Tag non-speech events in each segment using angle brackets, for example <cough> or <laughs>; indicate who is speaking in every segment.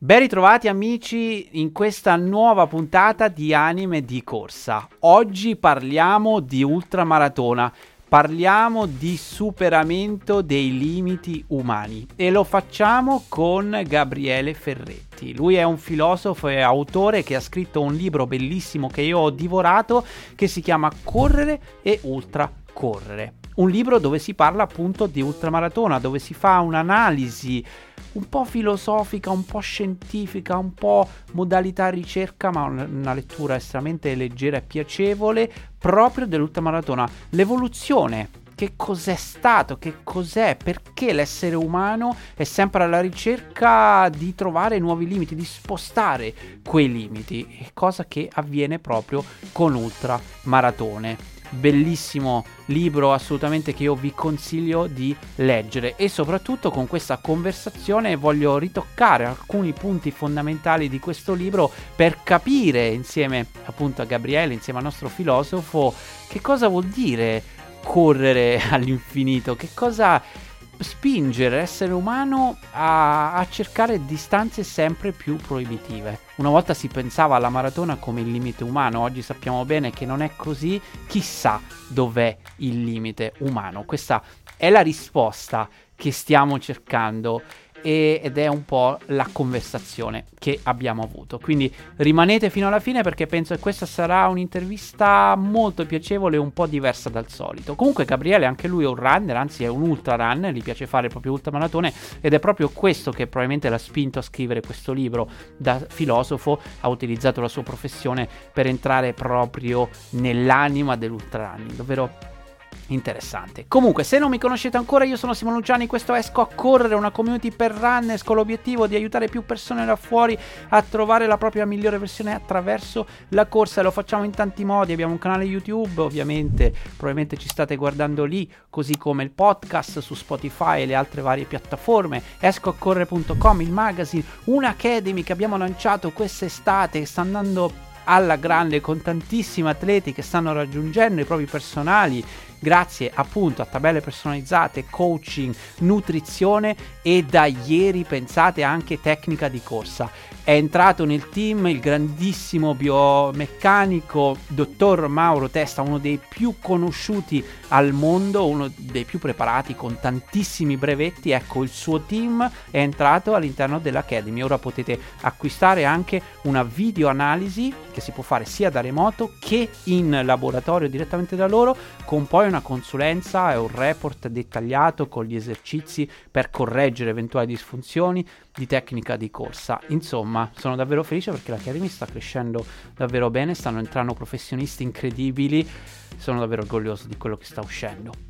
Speaker 1: Ben ritrovati amici in questa nuova puntata di Anime di Corsa. Oggi parliamo di ultramaratona, parliamo di superamento dei limiti umani e lo facciamo con Gabriele Ferretti. Lui è un filosofo e autore che ha scritto un libro bellissimo che io ho divorato che si chiama Correre e ultracorrere. Un libro dove si parla appunto di ultramaratona, dove si fa un'analisi un po' filosofica, un po' scientifica, un po' modalità ricerca, ma una lettura estremamente leggera e piacevole proprio dell'ultramaratona. L'evoluzione che cos'è stato, che cos'è, perché l'essere umano è sempre alla ricerca di trovare nuovi limiti, di spostare quei limiti, cosa che avviene proprio con ultramaratone bellissimo libro assolutamente che io vi consiglio di leggere e soprattutto con questa conversazione voglio ritoccare alcuni punti fondamentali di questo libro per capire insieme appunto a Gabriele, insieme al nostro filosofo, che cosa vuol dire correre <laughs> all'infinito, che cosa spingere l'essere umano a, a, cercare distanze sempre più proibitive. Una volta si pensava alla maratona come il limite umano, oggi sappiamo bene che non è così, chissà dov'è il limite umano. Questa è la risposta che stiamo cercando e, ed è un po' la conversazione che abbiamo avuto. Quindi rimanete fino alla fine perché penso che questa sarà un'intervista molto piacevole e un po' diversa dal solito. Comunque Gabriele anche lui è un runner, anzi è un ultra runner, gli piace fare proprio ultramaratone ed è proprio questo che probabilmente l'ha spinto a scrivere questo libro da filosofo, ha utilizzato la sua professione per entrare proprio nell'anima dell'ultra running, ovvero interessante. Comunque, se non mi conoscete ancora, io sono Simon Luciani, questo Esco a Correre, una community per runners con l'obiettivo di aiutare più persone là fuori a trovare la propria migliore versione attraverso la corsa lo facciamo in tanti modi. Abbiamo un canale YouTube, ovviamente, probabilmente ci state guardando lì, così come il podcast su Spotify e le altre varie piattaforme, escoaccorrere.com, il magazine, un'academy che abbiamo lanciato quest'estate che sta andando alla grande con tantissimi atleti che stanno raggiungendo i propri personali grazie appunto a tabelle personalizzate, coaching, nutrizione e da ieri pensate anche tecnica di corsa. È entrato nel team il grandissimo biomeccanico dottor Mauro Testa, uno dei più conosciuti al mondo, uno dei più preparati con tantissimi brevetti. Ecco, il suo team è entrato all'interno dell'Academy. Ora potete acquistare anche una videoanalisi che si può fare sia da remoto che in laboratorio direttamente da loro, con poi una consulenza e un report dettagliato con gli esercizi per correggere eventuali disfunzioni di tecnica di corsa. Insomma, sono davvero felice perché l'Academy sta crescendo davvero bene, stanno entrando professionisti incredibili, sono davvero orgoglioso di quello che sta uscendo.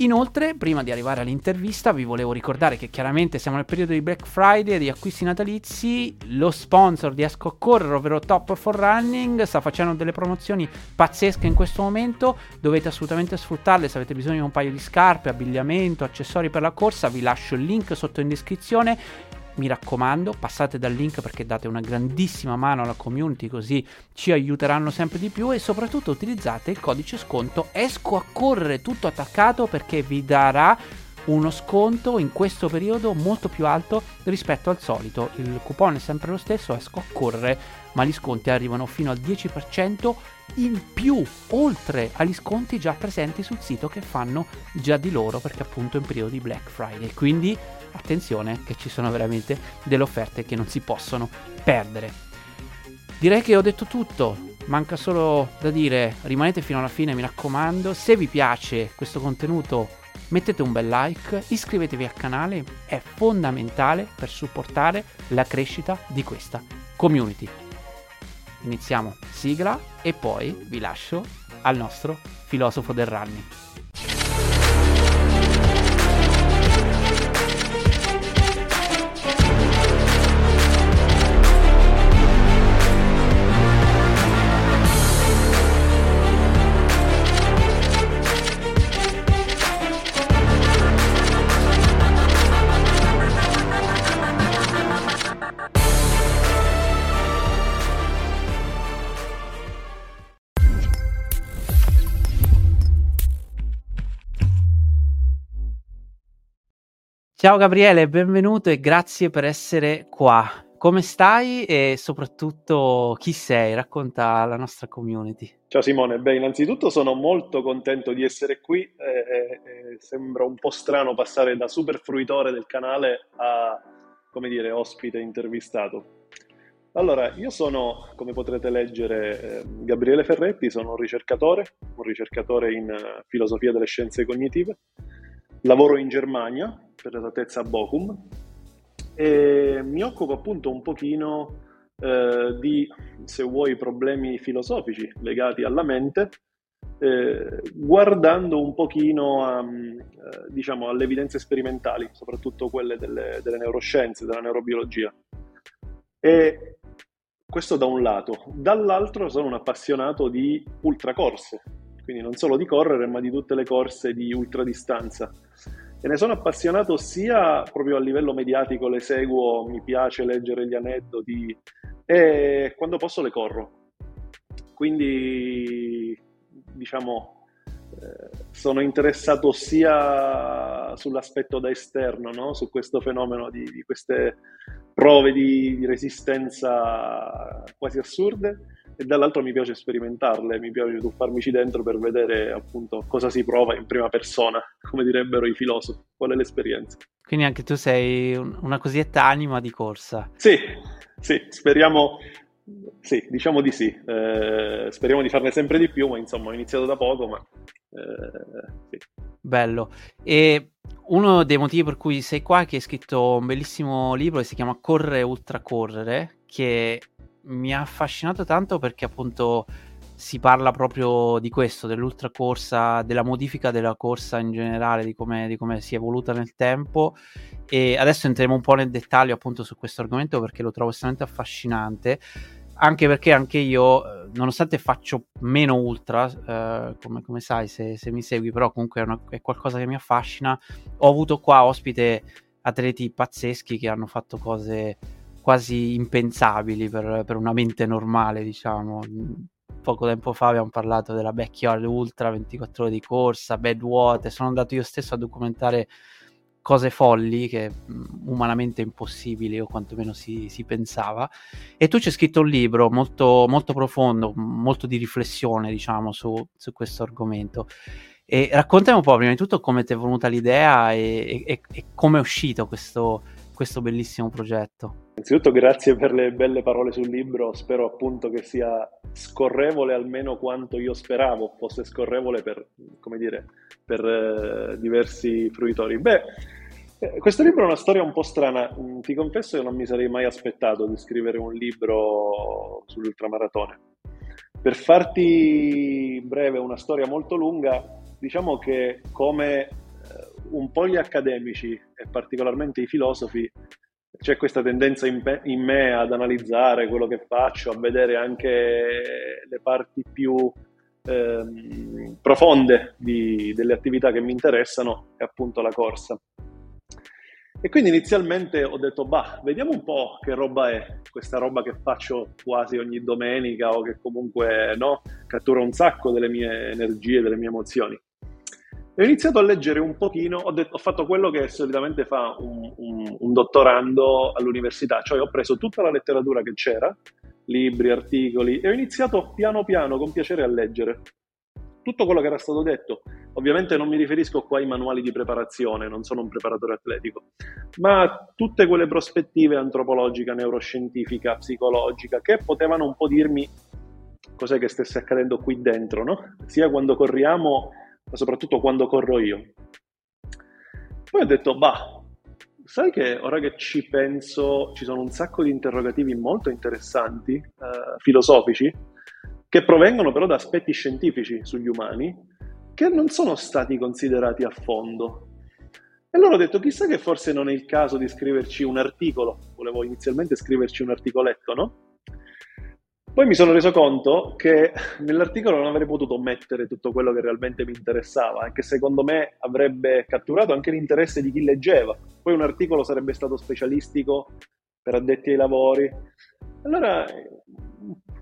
Speaker 1: Inoltre, prima di arrivare all'intervista, vi volevo ricordare che chiaramente siamo nel periodo di Black Friday e di acquisti natalizi. Lo sponsor di Esco a ovvero Top for Running, sta facendo delle promozioni pazzesche in questo momento. Dovete assolutamente sfruttarle. Se avete bisogno di un paio di scarpe, abbigliamento, accessori per la corsa, vi lascio il link sotto in descrizione mi raccomando, passate dal link perché date una grandissima mano alla community, così ci aiuteranno sempre di più e soprattutto utilizzate il codice sconto esco a correre tutto attaccato perché vi darà uno sconto in questo periodo molto più alto rispetto al solito. Il coupon è sempre lo stesso, esco a correre, ma gli sconti arrivano fino al 10% in più, oltre agli sconti già presenti sul sito che fanno già di loro perché appunto è in periodo di Black Friday. Quindi attenzione che ci sono veramente delle offerte che non si possono perdere. Direi che ho detto tutto, manca solo da dire rimanete fino alla fine mi raccomando, se vi piace questo contenuto mettete un bel like, iscrivetevi al canale, è fondamentale per supportare la crescita di questa community. Iniziamo sigla e poi vi lascio al nostro filosofo del running. Ciao Gabriele, benvenuto e grazie per essere qua. come stai e soprattutto chi sei? Racconta alla nostra community.
Speaker 2: Ciao Simone, beh innanzitutto sono molto contento di essere qui, eh, eh, sembra un po' strano passare da super fruitore del canale a, come dire, ospite intervistato. Allora, io sono, come potrete leggere, eh, Gabriele Ferretti, sono un ricercatore, un ricercatore in uh, filosofia delle scienze cognitive, lavoro in Germania, per esattezza a Bochum, e mi occupo appunto un pochino eh, di, se vuoi, problemi filosofici legati alla mente, eh, guardando un pochino a, eh, diciamo, alle evidenze sperimentali, soprattutto quelle delle, delle neuroscienze, della neurobiologia. E questo da un lato. Dall'altro sono un appassionato di ultracorse, quindi non solo di correre, ma di tutte le corse di ultradistanza. E ne sono appassionato sia proprio a livello mediatico, le seguo, mi piace leggere gli aneddoti e quando posso le corro. Quindi, diciamo, eh, sono interessato sia sull'aspetto da esterno, no? su questo fenomeno di, di queste prove di, di resistenza quasi assurde, e dall'altro mi piace sperimentarle, mi piace tuffarmici dentro per vedere appunto cosa si prova in prima persona, <laughs> come direbbero i filosofi, qual è l'esperienza.
Speaker 1: Quindi anche tu sei una cosiddetta anima di corsa.
Speaker 2: Sì, sì, speriamo, sì, diciamo di sì, eh, speriamo di farne sempre di più, ma insomma ho iniziato da poco, ma eh, sì.
Speaker 1: Bello. E uno dei motivi per cui sei qua è che hai scritto un bellissimo libro che si chiama Correre Ultracorrere, che mi ha affascinato tanto perché appunto si parla proprio di questo, dell'ultracorsa, della modifica della corsa in generale, di come, si è evoluta nel tempo. E adesso entreremo un po' nel dettaglio appunto su questo argomento perché lo trovo estremamente affascinante. Anche perché anche io, eh, nonostante faccio meno ultra, eh, come, come, sai se, se, mi segui, però comunque è, una, è qualcosa che mi affascina, ho avuto qua ospite atleti pazzeschi che hanno fatto cose quasi impensabili per, per, una mente normale, diciamo. Poco tempo fa abbiamo parlato della Backyard Ultra, 24 ore di corsa, bad water, sono andato io stesso a documentare cose folli che umanamente impossibili o quantomeno si, si pensava e tu c'è scritto un libro molto, molto profondo, molto di riflessione diciamo su, su questo argomento e raccontami un po' prima di tutto come ti è venuta l'idea e, e, e come è uscito questo, questo bellissimo progetto.
Speaker 2: Innanzitutto grazie per le belle parole sul libro, spero appunto che sia scorrevole almeno quanto io speravo fosse scorrevole per, come dire, per eh, diversi fruitori. Beh, eh, questo libro è una storia un po' strana, mm, ti confesso che non mi sarei mai aspettato di scrivere un libro sull'ultramaratone. Per farti breve una storia molto lunga, diciamo che come un po' gli accademici e particolarmente i filosofi c'è questa tendenza in, pe- in, me ad analizzare quello che faccio, a vedere anche le parti più ehm, profonde di, delle attività che mi interessano, e appunto la corsa. E quindi inizialmente ho detto, bah, vediamo un po' che roba è questa roba che faccio quasi ogni domenica o che comunque no, cattura un sacco delle mie energie, delle mie emozioni ho iniziato a leggere un pochino, ho, detto, ho fatto quello che solitamente fa un, un, un, dottorando all'università, cioè ho preso tutta la letteratura che c'era, libri, articoli, e ho iniziato piano piano, con piacere, a leggere tutto quello che era stato detto. Ovviamente non mi riferisco qua ai manuali di preparazione, non sono un preparatore atletico, ma tutte quelle prospettive antropologica, neuroscientifica, psicologica, che potevano un po' dirmi cos'è che stesse accadendo qui dentro, no? Sia quando corriamo ma soprattutto quando corro io. Poi ho detto, bah, sai che ora che ci penso ci sono un sacco di interrogativi molto interessanti, eh, filosofici, che provengono però da aspetti scientifici sugli umani, che non sono stati considerati a fondo. E allora ho detto, chissà che forse non è il caso di scriverci un articolo, volevo inizialmente scriverci un articoletto, no? Poi mi sono reso conto che <laughs> nell'articolo non avrei potuto mettere tutto quello che realmente mi interessava, anche secondo me avrebbe catturato anche l'interesse di chi leggeva. Poi un articolo sarebbe stato specialistico per addetti ai lavori. Allora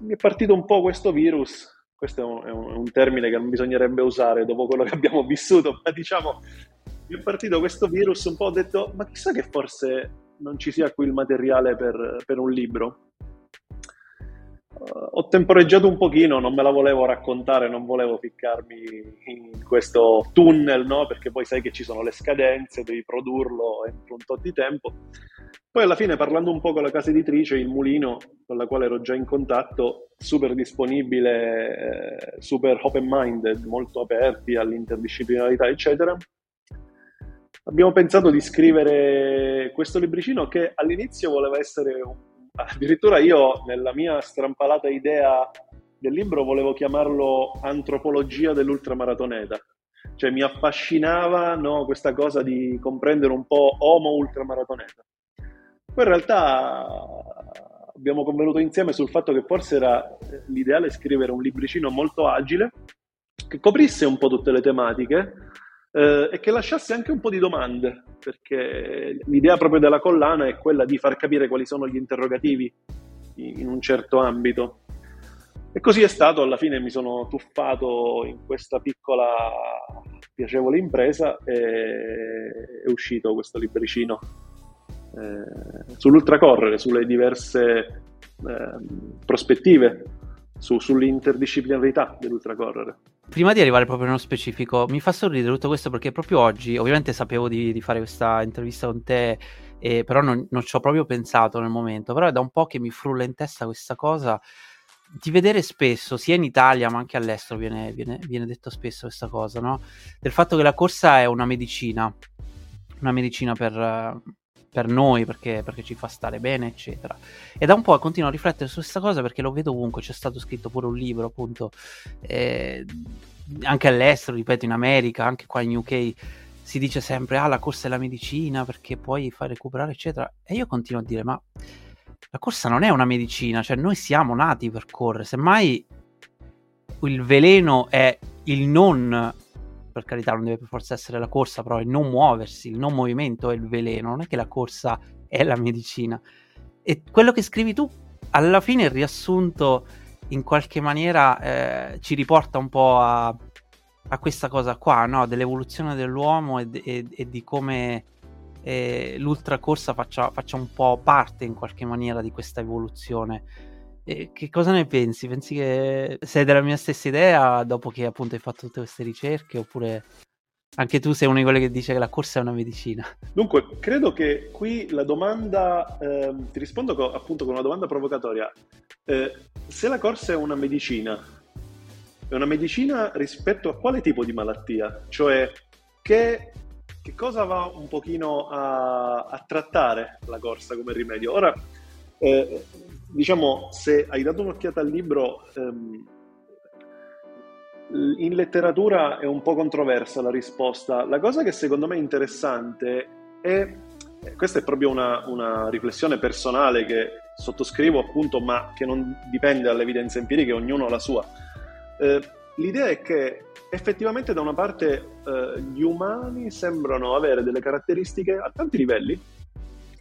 Speaker 2: mi è partito un po' questo virus, questo è un, è un, è un termine che non bisognerebbe usare dopo quello che abbiamo vissuto, ma diciamo mi è partito questo virus un po', ho detto ma chissà che forse non ci sia qui il materiale per, per un libro. Ho temporeggiato un pochino, non me la volevo raccontare, non volevo ficcarmi in questo tunnel, no? perché poi sai che ci sono le scadenze, devi produrlo entro un tot di tempo. Poi alla fine, parlando un po' con la casa editrice, il Mulino, con la quale ero già in contatto, super disponibile, eh, super open-minded, molto aperti all'interdisciplinarità, eccetera, abbiamo pensato di scrivere questo libricino che all'inizio voleva essere un... addirittura io nella mia strampalata idea del libro volevo chiamarlo Antropologia dell'ultramaratoneta. Cioè mi affascinava no, questa cosa di comprendere un po' Homo ultramaratoneta. Poi in realtà abbiamo convenuto insieme sul fatto che forse era l'ideale scrivere un libricino molto agile che coprisse un po' tutte le tematiche eh, e che lasciasse anche un po' di domande, perché l'idea proprio della collana è quella di far capire quali sono gli interrogativi in un certo ambito. E così è stato, alla fine mi sono tuffato in questa piccola piacevole impresa e è uscito questo libricino eh, sull'ultracorrere, sulle diverse eh, prospettive, su, sull'interdisciplinarità dell'ultracorrere.
Speaker 1: Prima di arrivare proprio nello specifico, mi fa sorridere tutto questo perché proprio oggi, ovviamente sapevo di, di fare questa intervista con te, eh, però non, non ci ho proprio pensato nel momento, però è da un po' che mi frulla in testa questa cosa di vedere spesso, sia in Italia ma anche all'estero viene, viene, viene detto spesso questa cosa, no? Del fatto che la corsa è una medicina, una medicina per, per noi perché, perché, ci fa stare bene, eccetera. E da un po' continuo a riflettere su questa cosa perché lo vedo ovunque, c'è stato scritto pure un libro, appunto, eh, anche all'estero, ripeto, in America, anche qua in UK si dice sempre, ah, la corsa è la medicina perché puoi far recuperare, eccetera. E io continuo a dire, ma la corsa non è una medicina, cioè noi siamo nati per correre, semmai il veleno è il non per carità non deve per forza essere la corsa, però il non muoversi, il non movimento è il veleno, non è che la corsa è la medicina. E quello che scrivi tu, alla fine il riassunto in qualche maniera eh, ci riporta un po' a, a questa cosa qua, no? dell'evoluzione dell'uomo e, e, e di come eh, l'ultracorsa faccia, faccia un po' parte in qualche maniera di questa evoluzione. Che cosa ne pensi? Pensi che sei della mia stessa idea dopo che appunto hai fatto tutte queste ricerche oppure anche tu sei uno di quelli che dice che la corsa è una medicina?
Speaker 2: Dunque, credo che qui la domanda, eh, ti rispondo co- appunto con una domanda provocatoria. Eh, se la corsa è una medicina, è una medicina rispetto a quale tipo di malattia? Cioè, che, che cosa va un pochino a, a trattare la corsa come rimedio? Ora, eh, diciamo, se hai dato un'occhiata al libro, ehm, in letteratura è un po' controversa la risposta. La cosa che secondo me è interessante è, questa è proprio una, una riflessione personale che sottoscrivo appunto, ma che non dipende dalle evidenze empiriche, ognuno ha la sua. Eh, l'idea è che effettivamente da una parte eh, gli umani sembrano avere delle caratteristiche a tanti livelli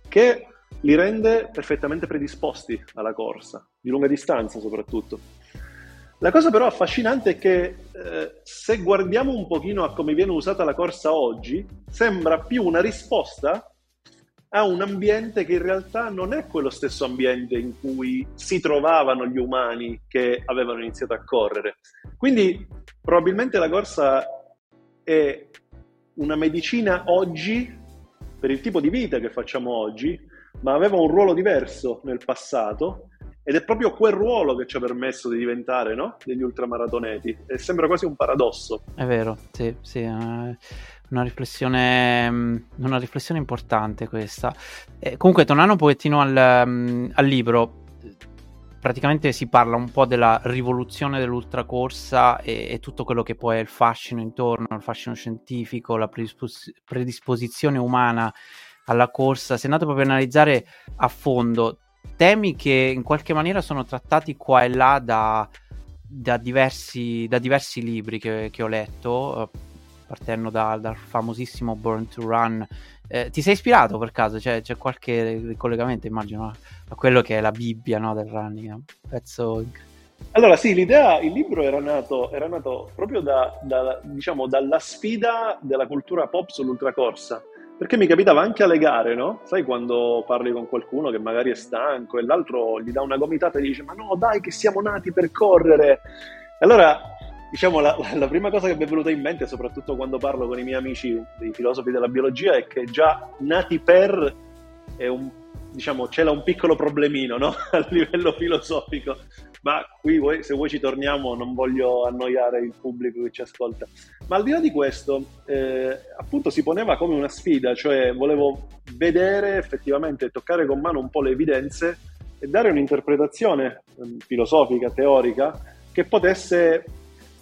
Speaker 2: che li rende perfettamente predisposti alla corsa, di lunga distanza soprattutto. La cosa però affascinante è che eh, se guardiamo un pochino a come viene usata la corsa oggi, sembra più una risposta a un ambiente che in realtà non è quello stesso ambiente in cui si trovavano gli umani che avevano iniziato a correre. Quindi probabilmente la corsa è una medicina oggi per il tipo di vita che facciamo oggi, ma aveva un ruolo diverso nel passato ed è proprio quel ruolo che ci ha permesso di diventare no? degli ultramaratoneti e sembra quasi un paradosso.
Speaker 1: È vero, sì, sì, una riflessione, mm, una riflessione importante questa. Eh, comunque, tornando un pochettino al, mm, al libro, praticamente si parla un po' della rivoluzione dell'ultracorsa e, e, tutto quello che poi è il fascino intorno, il fascino scientifico, la predispos- predisposizione umana alla corsa, sei andato proprio a analizzare a fondo temi che in qualche maniera sono trattati qua e là da, da, diversi, da diversi, libri che, che ho letto, eh, partendo da, dal famosissimo Burn to Run. Eh, ti sei ispirato per caso? C'è, c'è qualche ricollegamento, immagino, a quello che è la Bibbia no, del running? Un pezzo
Speaker 2: allora sì, l'idea, il libro era nato, era nato proprio da, da, diciamo, dalla sfida della cultura pop sull'ultracorsa perché mi capitava anche alle gare, no? Sai quando parli con qualcuno che magari è stanco e l'altro gli dà una gomitata e dice ma no dai che siamo nati per correre. E allora, diciamo, la, la, prima cosa che mi è venuta in mente, soprattutto quando parlo con i miei amici, dei filosofi della biologia, è che già nati per è un, diciamo, c'è un piccolo problemino, no? <laughs> A livello filosofico ma qui se voi ci torniamo non voglio annoiare il pubblico che ci ascolta. Ma al di là di questo, eh, appunto si poneva come una sfida, cioè volevo vedere effettivamente, toccare con mano un po' le evidenze e dare un'interpretazione eh, filosofica, teorica, che potesse,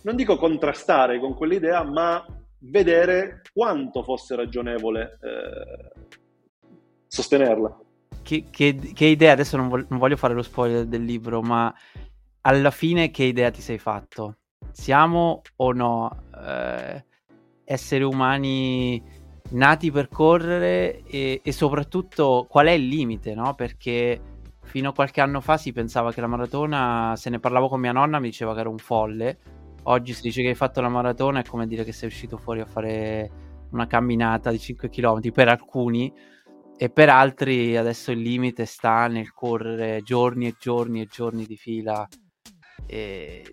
Speaker 2: non dico contrastare con quell'idea, ma vedere quanto fosse ragionevole eh, sostenerla.
Speaker 1: Che, che, che, idea, adesso non, voglio, non voglio fare lo spoiler del libro, ma alla fine che idea ti sei fatto? Siamo o no eh, esseri umani nati per correre e, e, soprattutto qual è il limite, no? Perché fino a qualche anno fa si pensava che la maratona, se ne parlavo con mia nonna, mi diceva che era un folle. Oggi si dice che hai fatto la maratona è come dire che sei uscito fuori a fare una camminata di 5 km per alcuni e per altri adesso il limite sta nel correre giorni e giorni e giorni di fila eh,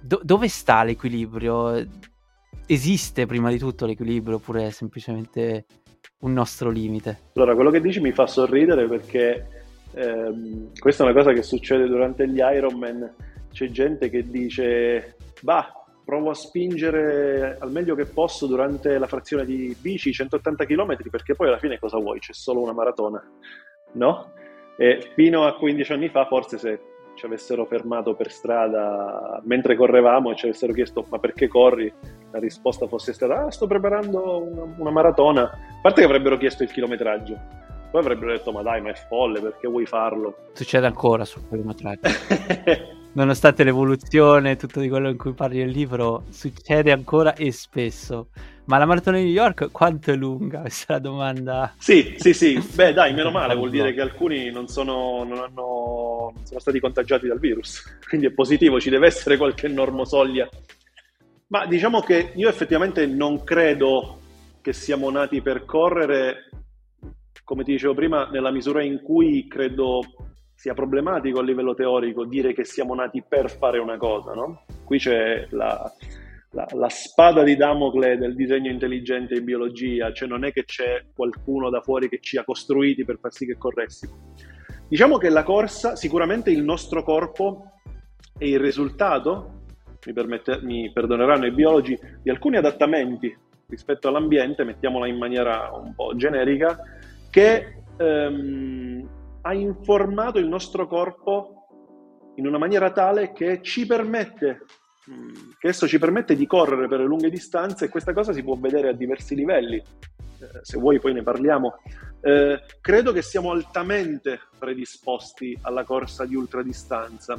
Speaker 1: do- dove sta l'equilibrio? Esiste prima di tutto l'equilibrio oppure è semplicemente un nostro limite?
Speaker 2: Allora, quello che dici mi fa sorridere perché ehm, questa è una cosa che succede durante gli Ironman. C'è gente che dice, bah, provo a spingere al meglio che posso durante la frazione di bici 180 km perché poi alla fine cosa vuoi? C'è solo una maratona, no? E fino a 15 anni fa forse se ci avessero fermato per strada mentre correvamo e ci avessero chiesto ma perché corri, la risposta fosse stata ah, sto preparando una, una maratona, a parte che avrebbero chiesto il chilometraggio, poi avrebbero detto ma dai ma è folle perché vuoi farlo?
Speaker 1: Succede ancora sul chilometraggio. <laughs> Nonostante l'evoluzione e tutto di quello in cui parli nel libro, succede ancora e spesso. Ma la maratona di New York quanto è lunga? <laughs> Questa è la domanda.
Speaker 2: Sì, sì, sì. <laughs> Beh, dai, meno male, vuol dire che alcuni non sono, non hanno, sono stati contagiati dal virus. <laughs> Quindi è positivo, ci deve essere qualche normosoglia. Ma diciamo che io effettivamente non credo che siamo nati per correre, come ti dicevo prima, nella misura in cui credo sia problematico a livello teorico dire che siamo nati per fare una cosa, no? Qui c'è la, la, la, spada di Damocle del disegno intelligente in biologia, cioè non è che c'è qualcuno da fuori che ci ha costruiti per far sì che corressimo. Diciamo che la corsa, sicuramente il nostro corpo è il risultato, mi, permette, mi perdoneranno i biologi, di alcuni adattamenti rispetto all'ambiente, mettiamola in maniera un po' generica, che ehm, ha informato il nostro corpo in una maniera tale che ci permette Mm, che esso ci permette di correre per lunghe distanze e questa cosa si può vedere a diversi livelli. Eh, se vuoi poi ne parliamo. Eh, credo che siamo altamente predisposti alla corsa di ultradistanza.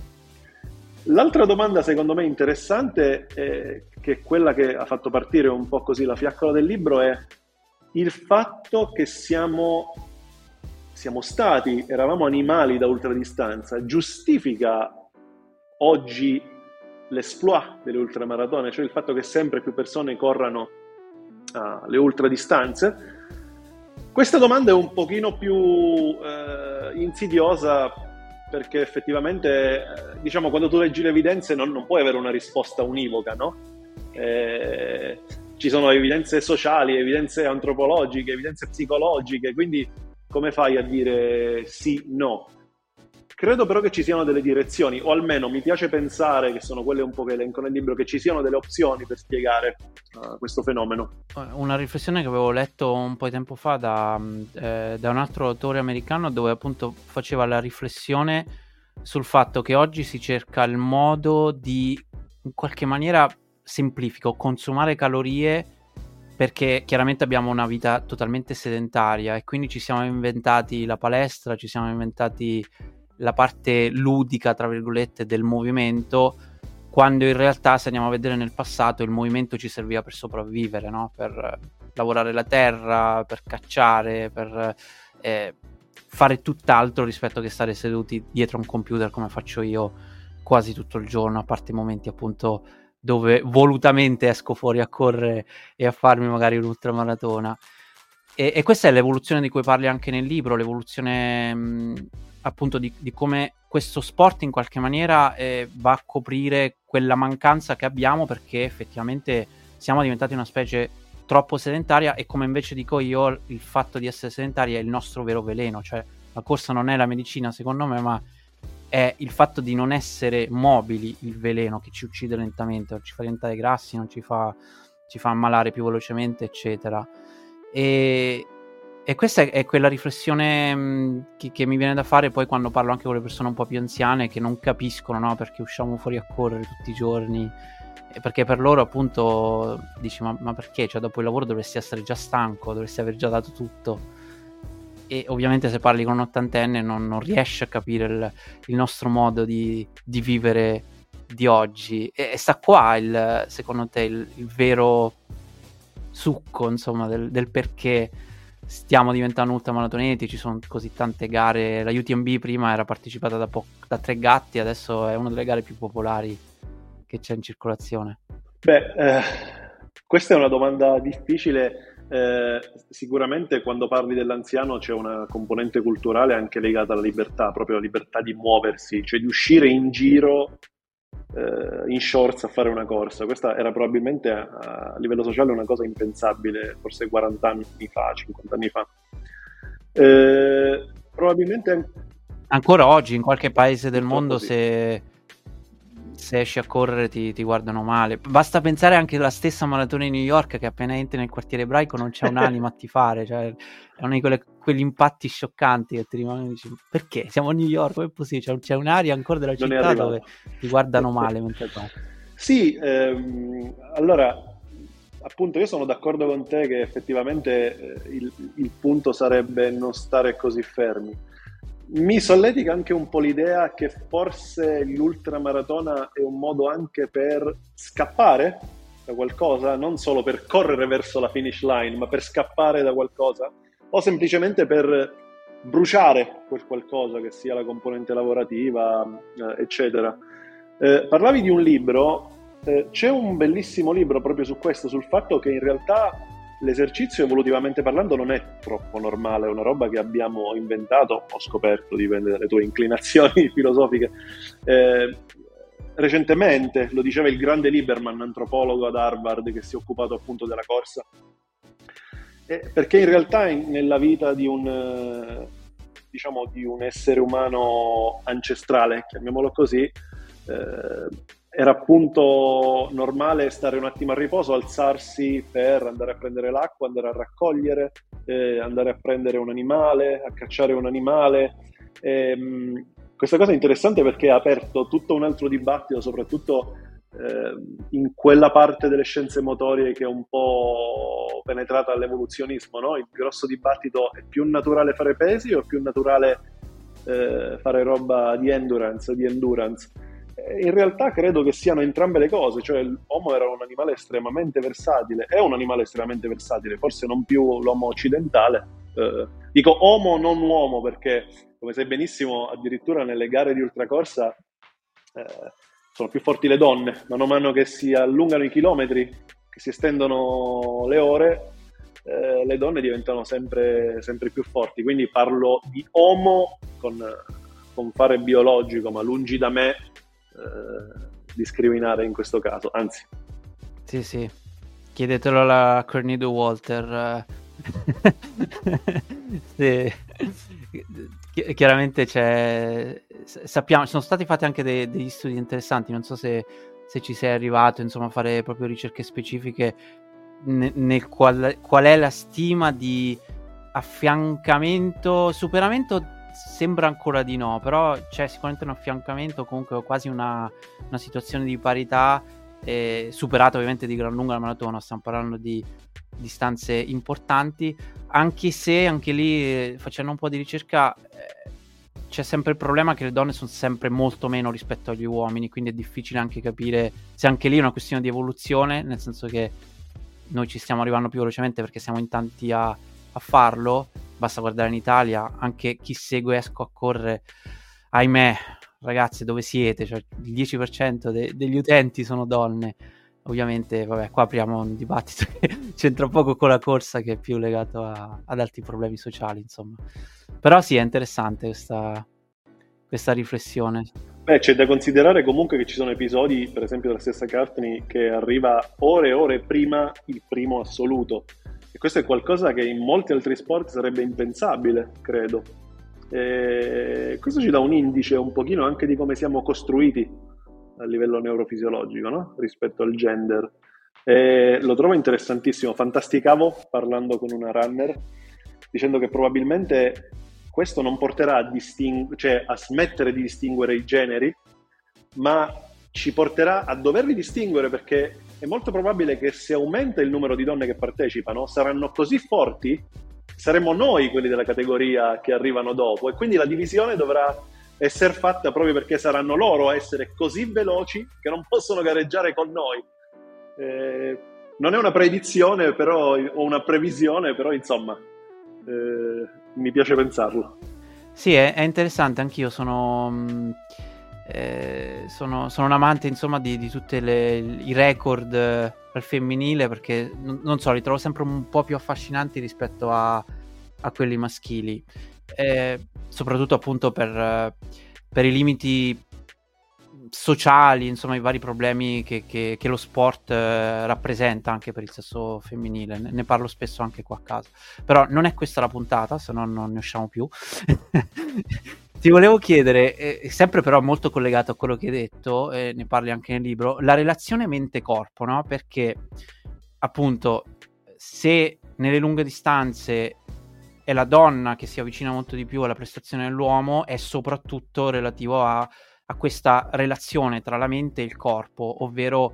Speaker 2: L'altra domanda secondo me interessante, eh, che è quella che ha fatto partire un po' così la fiaccola del libro, è il fatto che siamo, siamo stati, eravamo animali da ultradistanza, giustifica oggi l'esploit delle ultramaratone, cioè il fatto che sempre più persone corrano uh, le ultradistanze. Questa domanda è un pochino più eh, insidiosa perché effettivamente, eh, diciamo, quando tu leggi le evidenze non, non puoi avere una risposta univoca, no? Eh, ci sono evidenze sociali, evidenze antropologiche, evidenze psicologiche, quindi come fai a dire sì, no? Credo però che ci siano delle direzioni, o almeno mi piace pensare, che sono quelle un po' che elenco nel libro, che ci siano delle opzioni per spiegare uh, questo fenomeno.
Speaker 1: Una riflessione che avevo letto un po' di tempo fa da, eh, da un altro autore americano dove appunto faceva la riflessione sul fatto che oggi si cerca il modo di in qualche maniera semplifico consumare calorie perché chiaramente abbiamo una vita totalmente sedentaria e quindi ci siamo inventati la palestra, ci siamo inventati la parte ludica, tra virgolette, del movimento, quando in realtà, se andiamo a vedere nel passato, il movimento ci serviva per sopravvivere, no? per lavorare la terra, per cacciare, per eh, fare tutt'altro rispetto che stare seduti dietro un computer come faccio io quasi tutto il giorno, a parte i momenti appunto dove volutamente esco fuori a correre e a farmi magari un'ultramaratona. E, e, questa è l'evoluzione di cui parli anche nel libro, l'evoluzione mh, appunto di, di, come questo sport in qualche maniera eh, va a coprire quella mancanza che abbiamo perché effettivamente siamo diventati una specie troppo sedentaria e come invece dico io il fatto di essere sedentari è il nostro vero veleno, cioè la corsa non è la medicina secondo me ma è il fatto di non essere mobili il veleno che ci uccide lentamente, non ci fa diventare grassi, non ci fa, ci fa ammalare più velocemente eccetera e, e questa è, quella riflessione mm, che, che, mi viene da fare poi quando parlo anche con le persone un po' più anziane che non capiscono no? perché usciamo fuori a correre tutti i giorni. Perché per loro appunto dici ma, ma perché? Cioè dopo il lavoro dovresti essere già stanco, dovresti aver già dato tutto. E ovviamente se parli con un ottantenne non, non riesci a capire il, il nostro modo di, di, vivere di oggi. E, e sta qua il, secondo te il, il vero succo, insomma, del, del perché stiamo diventando ultramaratoneti, ci sono così tante gare. La UTMB prima era partecipata da, po- da tre gatti, adesso è una delle gare più popolari che c'è in circolazione.
Speaker 2: Beh, eh, questa è una domanda difficile. Eh, sicuramente quando parli dell'anziano c'è una componente culturale anche legata alla libertà, proprio la libertà di muoversi, cioè di uscire in giro eh, in shorts a fare una corsa. Questa era probabilmente a, a, livello sociale una cosa impensabile, forse 40 anni fa, 50 anni fa. Eh, probabilmente...
Speaker 1: Ancora oggi in qualche paese del mondo se se esci a correre ti, ti, guardano male. Basta pensare anche alla stessa maratona in New York che appena entri nel quartiere ebraico non c'è un'anima a tifare, cioè è uno di quelle, quegli impatti scioccanti che ti rimangono e dici perché siamo a New York, come è possibile? C'è, c'è un'area ancora della città dove ti guardano male mentre vai.
Speaker 2: Sì, ehm, allora appunto io sono d'accordo con te che effettivamente eh, il, il punto sarebbe non stare così fermi mi solletica anche un po' l'idea che forse l'ultramaratona è un modo anche per scappare da qualcosa, non solo per correre verso la finish line, ma per scappare da qualcosa, o semplicemente per bruciare quel qualcosa, che sia la componente lavorativa, eh, eccetera. Eh, parlavi di un libro, eh, c'è un bellissimo libro proprio su questo, sul fatto che in realtà l'esercizio evolutivamente parlando non è troppo normale, è una roba che abbiamo inventato, ho scoperto, dipende dalle tue inclinazioni <laughs> filosofiche. Eh, recentemente, lo diceva il grande Lieberman, antropologo ad Harvard che si è occupato appunto della corsa, eh, perché in realtà in, nella vita di un, diciamo, di un essere umano ancestrale, chiamiamolo così, eh, era appunto normale stare un attimo a riposo, alzarsi per andare a prendere l'acqua, andare a raccogliere, eh, andare a prendere un animale, a cacciare un animale. E, ehm, mh, questa cosa è interessante perché ha aperto tutto un altro dibattito, soprattutto eh, in quella parte delle scienze motorie che è un po' penetrata all'evoluzionismo. No? Il grosso dibattito è più naturale fare pesi o è più naturale eh, fare roba di endurance, di endurance? In realtà credo che siano entrambe le cose, cioè l'uomo era un animale estremamente versatile, è un animale estremamente versatile, forse non più l'uomo occidentale. Eh, dico uomo non uomo perché, come sai benissimo, addirittura nelle gare di ultracorsa eh, sono più forti le donne, man mano che si allungano i chilometri, che si estendono le ore, eh, le donne diventano sempre, sempre, più forti. Quindi parlo di uomo con, con fare biologico, ma lungi da me eh, discriminare in questo caso, anzi.
Speaker 1: Sì, sì, chiedetelo alla Cornido Walter. <laughs> sì. Chiaramente c'è, sappiamo, sono stati fatti anche dei, degli studi interessanti, non so se, se, ci sei arrivato insomma, a fare proprio ricerche specifiche nel qual, qual è la stima di affiancamento, superamento sembra ancora di no, però c'è sicuramente un affiancamento, comunque quasi una, una situazione di parità, eh, superata ovviamente di gran lunga la maratona, stiamo parlando di distanze importanti, anche se anche lì eh, facendo un po' di ricerca eh, c'è sempre il problema che le donne sono sempre molto meno rispetto agli uomini, quindi è difficile anche capire se anche lì è una questione di evoluzione, nel senso che noi ci stiamo arrivando più velocemente perché siamo in tanti a, a farlo, basta guardare in Italia, anche chi segue Esco a correre, ahimè, ragazzi, dove siete? Cioè, il 10% de- degli utenti sono donne. ovviamente, vabbè, qua apriamo un dibattito <laughs> che c'entra poco con la corsa, che è più legato a, ad altri problemi sociali, insomma. Però sì, è interessante questa, questa riflessione.
Speaker 2: Beh, c'è da considerare comunque che ci sono episodi, per esempio della stessa Cartney, che arriva ore e ore prima il primo assoluto. E questo è qualcosa che in molti altri sport sarebbe impensabile, credo. E questo ci dà un indice un pochino anche di come siamo costruiti a livello neurofisiologico no? rispetto al gender. E lo trovo interessantissimo. Fantasticavo parlando con una runner dicendo che probabilmente questo non porterà a, disting- cioè a smettere di distinguere i generi, ma ci porterà a doverli distinguere perché è molto probabile che se aumenta il numero di donne che partecipano, saranno così forti, saremo noi quelli della categoria che arrivano dopo e quindi la divisione dovrà essere fatta proprio perché saranno loro a essere così veloci che non possono gareggiare con noi. Eh, non è una predizione, però, o una previsione, però insomma, eh, mi piace pensarlo.
Speaker 1: Sì, è, è interessante, anch'io sono, mm, eh, sono, sono, un amante insomma di, di tutti i record eh, al femminile perché n- non so, li trovo sempre un po' più affascinanti rispetto a, a quelli maschili. Eh, soprattutto appunto per, per, i limiti sociali, insomma i vari problemi che, che, che lo sport eh, rappresenta anche per il sesso femminile, ne, ne, parlo spesso anche qua a casa, però non è questa la puntata, se no non ne usciamo più. <laughs> Ti volevo chiedere, eh, sempre però molto collegato a quello che hai detto, e ne parli anche nel libro, la relazione mente-corpo, no? Perché appunto se nelle lunghe distanze è la donna che si avvicina molto di più alla prestazione dell'uomo è soprattutto relativo a, a questa relazione tra la mente e il corpo, ovvero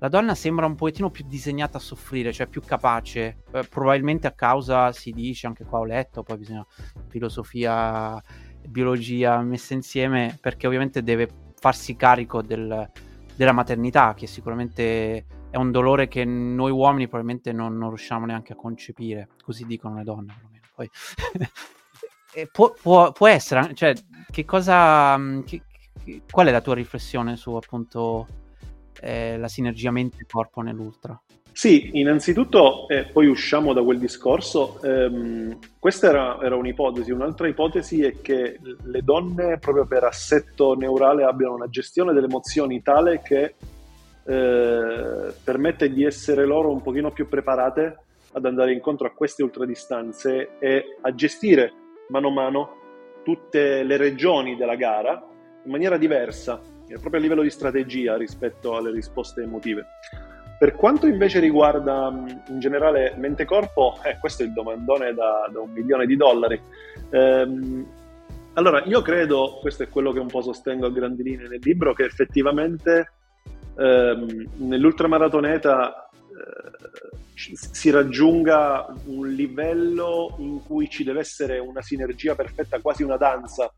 Speaker 1: la donna sembra un pochettino più disegnata a soffrire, cioè più capace, eh, probabilmente a causa, si dice, anche qua ho letto, poi bisogna filosofia, biologia messa insieme, perché ovviamente deve farsi carico del, della maternità, che sicuramente è un dolore che noi uomini probabilmente non, non riusciamo neanche a concepire, così dicono le donne perlomeno poi. <laughs> può, può, può, essere, cioè, che cosa, mm, che, che, qual è la tua riflessione su appunto eh, la sinergia mente-corpo nell'ultra?
Speaker 2: Sì, innanzitutto, eh, poi usciamo da quel discorso, ehm, questa era, era, un'ipotesi, un'altra ipotesi è che le donne proprio per assetto neurale abbiano una gestione delle emozioni tale che eh, permette di essere loro un pochino più preparate ad andare incontro a queste ultradistanze e a gestire mano a mano tutte le regioni della gara in maniera diversa, proprio a livello di strategia rispetto alle risposte emotive. Per quanto invece riguarda in generale mente-corpo, eh, questo è il domandone da, da un milione di dollari. Ehm, allora, io credo, questo è quello che un po' sostengo a grandi linee nel libro, che effettivamente ehm, nell'ultramaratoneta eh, si raggiunga un livello in cui ci deve essere una sinergia perfetta, quasi una danza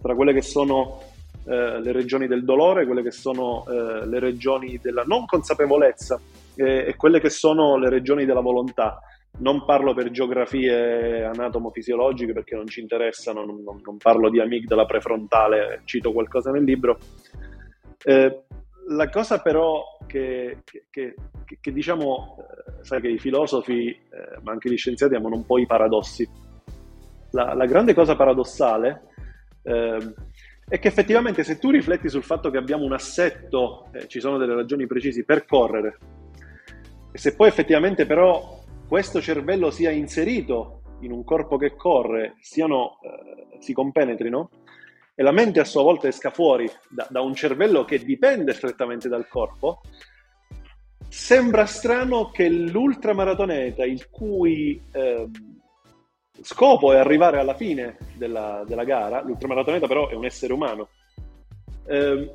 Speaker 2: tra quelle che sono eh, le regioni del dolore, quelle che sono eh, le regioni della non consapevolezza eh, e quelle che sono le regioni della volontà. Non parlo per geografie anatomo-fisiologiche perché non ci interessano, non, non, non parlo di amigdala prefrontale, cito qualcosa nel libro. Eh, la cosa però che, che, che, che diciamo, eh, sai che i filosofi, eh, ma anche gli scienziati amano un po' i paradossi. La, la grande cosa paradossale eh, è che effettivamente se tu rifletti sul fatto che abbiamo un assetto, eh, ci sono delle ragioni precise per correre, e se poi effettivamente però questo cervello sia inserito in un corpo che corre, siano, eh, si compenetrino, e la mente a sua volta esca fuori da, da un cervello che dipende strettamente dal corpo, sembra strano che l'ultramaratoneta, il cui eh, scopo è arrivare alla fine della, della, gara, l'ultramaratoneta però è un essere umano, eh,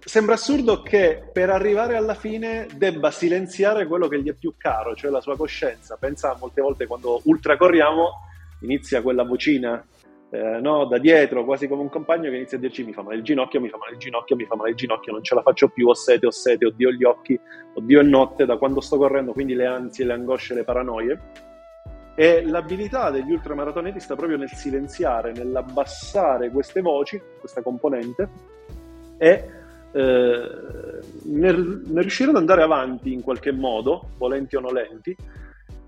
Speaker 2: sembra assurdo che per arrivare alla fine debba silenziare quello che gli è più caro, cioè la sua coscienza. Pensa molte volte quando ultracorriamo, inizia quella vocina eh, no, da dietro, quasi come un compagno che inizia a dirci mi fa male il ginocchio, mi fa male il ginocchio, mi fa male il ginocchio, non ce la faccio più, ho sete, ho sete, oddio gli occhi, oddio è notte da quando sto correndo, quindi le ansie, le angosce, le paranoie. E l'abilità degli ultramaratoneti sta proprio nel silenziare, nell'abbassare queste voci, questa componente, e eh, nel, nel riuscire ad andare avanti in qualche modo, volenti o nolenti,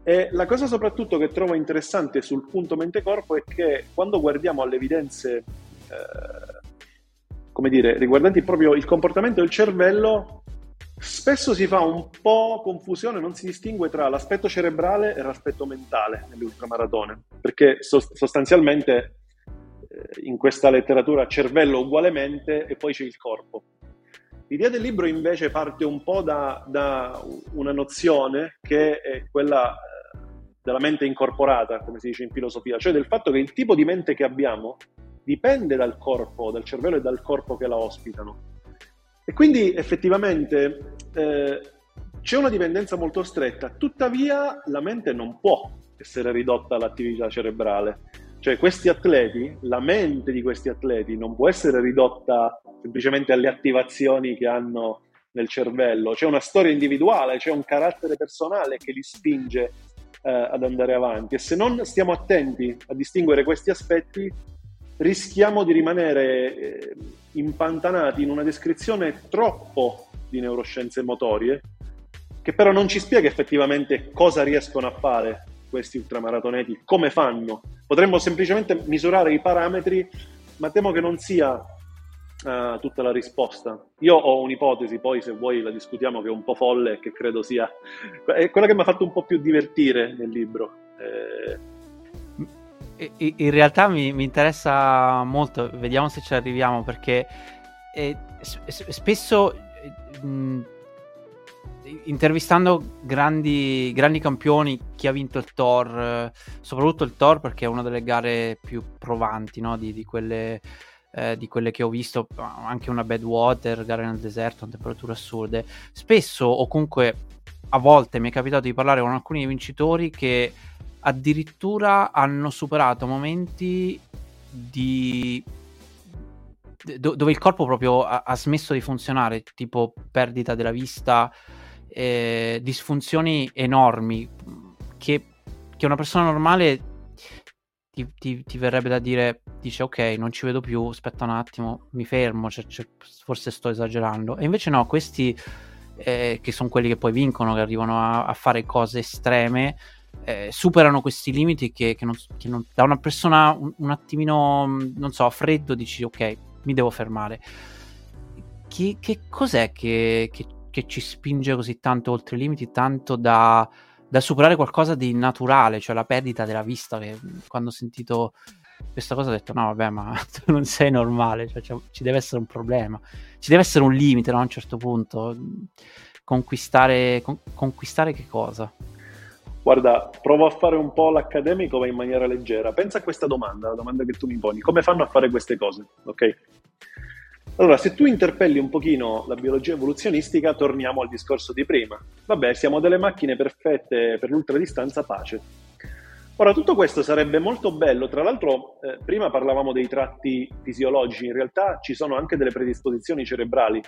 Speaker 2: e la cosa soprattutto che trovo interessante sul punto mente-corpo è che quando guardiamo alle evidenze, eh, come dire, riguardanti proprio il comportamento del cervello, spesso si fa un po' confusione, non si distingue tra l'aspetto cerebrale e l'aspetto mentale nelle ultramaratone, perché sostanzialmente eh, in questa letteratura cervello ugualemente e poi c'è il corpo. L'idea del libro invece parte un po' da, da una nozione che è quella eh, della mente incorporata, come si dice in filosofia, cioè del fatto che il tipo di mente che abbiamo dipende dal corpo, dal cervello e dal corpo che la ospitano. E quindi effettivamente eh, c'è una dipendenza molto stretta, tuttavia la mente non può essere ridotta all'attività cerebrale. Cioè questi atleti, la mente di questi atleti non può essere ridotta semplicemente alle attivazioni che hanno nel cervello, c'è una storia individuale, c'è un carattere personale che li spinge eh, ad andare avanti. E se non stiamo attenti a distinguere questi aspetti rischiamo di rimanere eh, impantanati in una descrizione troppo di neuroscienze motorie che però non ci spiega effettivamente cosa riescono a fare questi ultramaratoneti, come fanno. Potremmo semplicemente misurare i parametri, ma temo che non sia uh, tutta la risposta. Io ho un'ipotesi, poi se vuoi la discutiamo, che è un po' folle, che credo sia è quella che mi ha fatto un po' più divertire nel libro. Eh...
Speaker 1: In realtà mi, mi, interessa molto, vediamo se ci arriviamo, perché eh, spesso... Mh, intervistando grandi, grandi, campioni, chi ha vinto il Thor, soprattutto il Thor perché è una delle gare più provanti no? di, di, quelle, eh, di, quelle, che ho visto, anche una Badwater, gare nel deserto, a temperature assurde. Spesso o comunque a volte mi è capitato di parlare con alcuni vincitori che addirittura hanno superato momenti di dove il corpo proprio ha, ha, smesso di funzionare, tipo perdita della vista, eh, disfunzioni enormi che, che, una persona normale ti, ti, ti, verrebbe da dire, dice ok, non ci vedo più, aspetta un attimo, mi fermo, cioè, cioè, forse sto esagerando. E invece no, questi eh, che sono quelli che poi vincono, che arrivano a, a fare cose estreme, eh, superano questi limiti che, che, non, che non, da una persona un, un, attimino, non so, freddo dici ok, mi devo fermare. Che, che cos'è che, ci spinge così tanto oltre i limiti, tanto da, da, superare qualcosa di naturale, cioè la perdita della vista. Che quando ho sentito questa cosa ho detto: no, vabbè, ma <laughs> tu non sei normale, cioè, cioè, ci deve essere un problema, ci deve essere un limite no? a un certo punto. Conquistare, con, conquistare che cosa?
Speaker 2: Guarda, provo a fare un po' l'accademico ma in maniera leggera. Pensa a questa domanda, la domanda che tu mi poni. Come fanno a fare queste cose? Ok? Allora, se tu interpelli un pochino la biologia evoluzionistica, torniamo al discorso di prima. Vabbè, siamo delle macchine perfette per l'ultradistanza pace. Ora, tutto questo sarebbe molto bello, tra l'altro eh, prima parlavamo dei tratti fisiologici, in realtà ci sono anche delle predisposizioni cerebrali.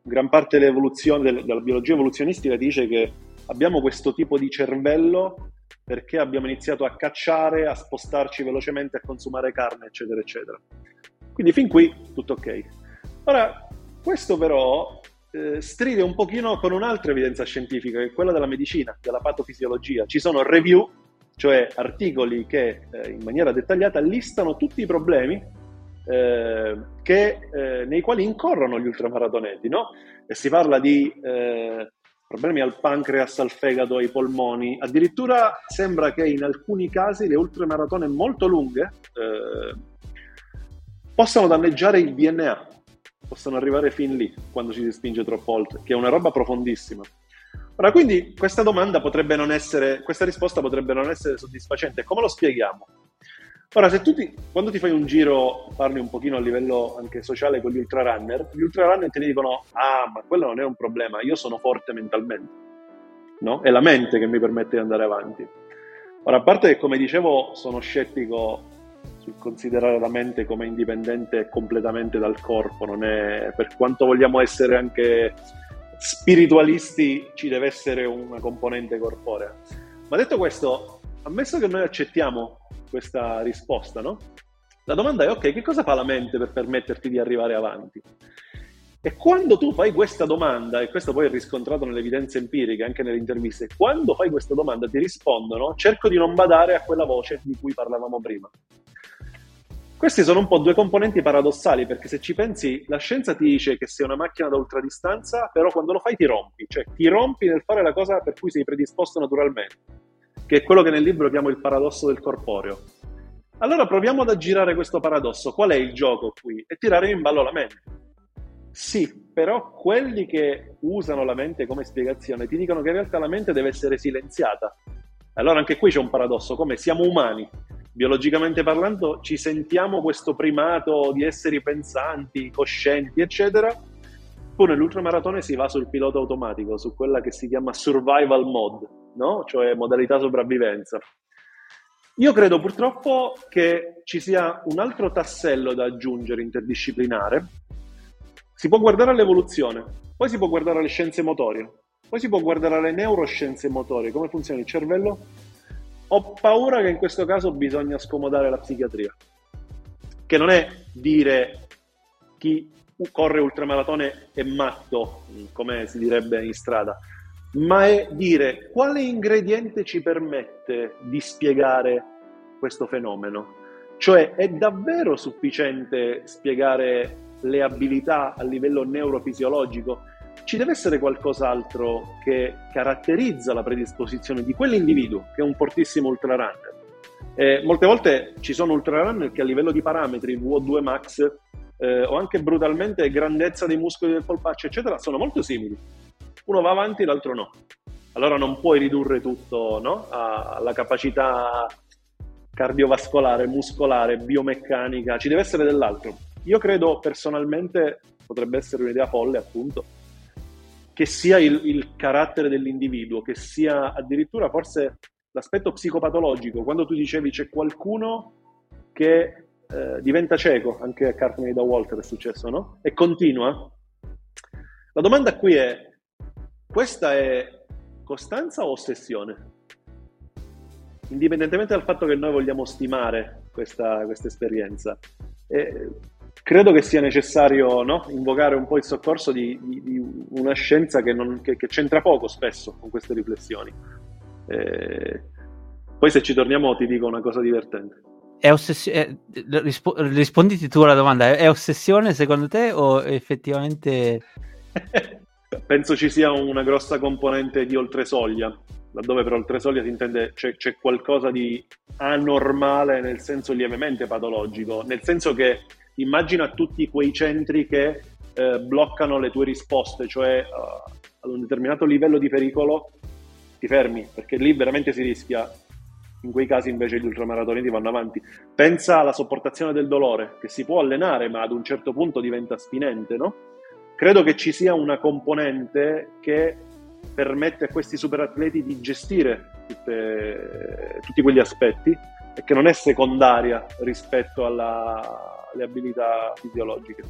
Speaker 2: Gran parte dell'evoluzione, del, della biologia evoluzionistica dice che abbiamo questo tipo di cervello perché abbiamo iniziato a cacciare, a spostarci velocemente, a consumare carne, eccetera, eccetera. Quindi fin qui tutto ok. Ora, questo però eh, stride un pochino con un'altra evidenza scientifica, che è quella della medicina, della patofisiologia. Ci sono review, cioè articoli che eh, in maniera dettagliata listano tutti i problemi eh, che, eh, nei quali incorrono gli ultramaratoneti, no? E si parla di eh, problemi al pancreas, al fegato, ai polmoni. Addirittura sembra che in alcuni casi le ultramaratone molto lunghe eh, possano danneggiare il DNA, possono arrivare fin lì quando ci si spinge troppo oltre, che è una roba profondissima. Ora, quindi questa domanda potrebbe non essere, questa risposta potrebbe non essere soddisfacente. Come lo spieghiamo? Ora, se tu ti, quando ti fai un giro, parli un pochino a livello anche sociale con gli ultrarunner, gli ultrarunner ti dicono, ah, ma quello non è un problema, io sono forte mentalmente, no? È la mente che mi permette di andare avanti. Ora, a parte che, come dicevo, sono scettico sul considerare la mente come indipendente completamente dal corpo, non è, per quanto vogliamo essere anche spiritualisti, ci deve essere una componente corporea. Ma detto questo, ammesso che noi accettiamo questa risposta, no? La domanda è ok, che cosa fa la mente per permetterti di arrivare avanti? E quando tu fai questa domanda, e questo poi è riscontrato nelle evidenze empiriche, anche nelle interviste, quando fai questa domanda ti rispondono, cerco di non badare a quella voce di cui parlavamo prima. Questi sono un po' due componenti paradossali, perché se ci pensi, la scienza ti dice che sei una macchina da ultradistanza, però quando lo fai ti rompi, cioè ti rompi nel fare la cosa per cui sei predisposto naturalmente, che è quello che nel libro chiamo il paradosso del corporeo. Allora proviamo ad aggirare questo paradosso. Qual è il gioco qui? È tirare in ballo la mente. Sì, però quelli che usano la mente come spiegazione ti dicono che in realtà la mente deve essere silenziata. Allora anche qui c'è un paradosso, come siamo umani, biologicamente parlando ci sentiamo questo primato di esseri pensanti, coscienti, eccetera, poi nell'ultramaratone si va sul pilota automatico, su quella che si chiama survival mode, no? cioè modalità sopravvivenza. Io credo purtroppo che ci sia un altro tassello da aggiungere interdisciplinare, si può guardare all'evoluzione, poi si può guardare alle scienze motorie, poi si può guardare alle neuroscienze motorie, come funziona il cervello. Ho paura che in questo caso bisogna scomodare la psichiatria, che non è dire chi corre ultramaratone è matto, come si direbbe in strada, ma è dire quale ingrediente ci permette di spiegare questo fenomeno. Cioè è davvero sufficiente spiegare le abilità a livello neurofisiologico, ci deve essere qualcos'altro che caratterizza la predisposizione di quell'individuo che è un fortissimo ultrarunner. Eh, molte volte ci sono ultrarunner che a livello di parametri, VO2 max eh, o anche brutalmente grandezza dei muscoli del polpaccio, eccetera, sono molto simili. Uno va avanti, l'altro no. Allora non puoi ridurre tutto no? alla capacità cardiovascolare, muscolare, biomeccanica, ci deve essere dell'altro. Io credo personalmente, potrebbe essere un'idea folle appunto, che sia il, il carattere dell'individuo, che sia addirittura forse l'aspetto psicopatologico. Quando tu dicevi c'è qualcuno che eh, diventa cieco, anche a Cartney da Walter è successo, no? E continua. La domanda qui è, questa è costanza o ossessione? Indipendentemente dal fatto che noi vogliamo stimare questa, esperienza. Credo che sia necessario no? invocare un po' il soccorso di, di, di una scienza che, non, che, che, c'entra poco spesso con queste riflessioni. Eh, poi se ci torniamo ti dico una cosa divertente.
Speaker 1: È ossessione, rispo- risponditi tu alla domanda, è ossessione secondo te o effettivamente... <laughs>
Speaker 2: Penso ci sia una grossa componente di oltresoglia, laddove per oltresoglia si intende c'è, c'è qualcosa di anormale nel senso lievemente patologico, nel senso che immagina tutti quei centri che eh, bloccano le tue risposte, cioè uh, ad un determinato livello di pericolo ti fermi, perché lì veramente si rischia. In quei casi invece gli ultramaratonisti vanno avanti. Pensa alla sopportazione del dolore, che si può allenare, ma ad un certo punto diventa spinente, no? Credo che ci sia una componente che permette a questi superatleti di gestire tutte, tutti quegli aspetti e che non è secondaria rispetto alla, le abilità fisiologiche.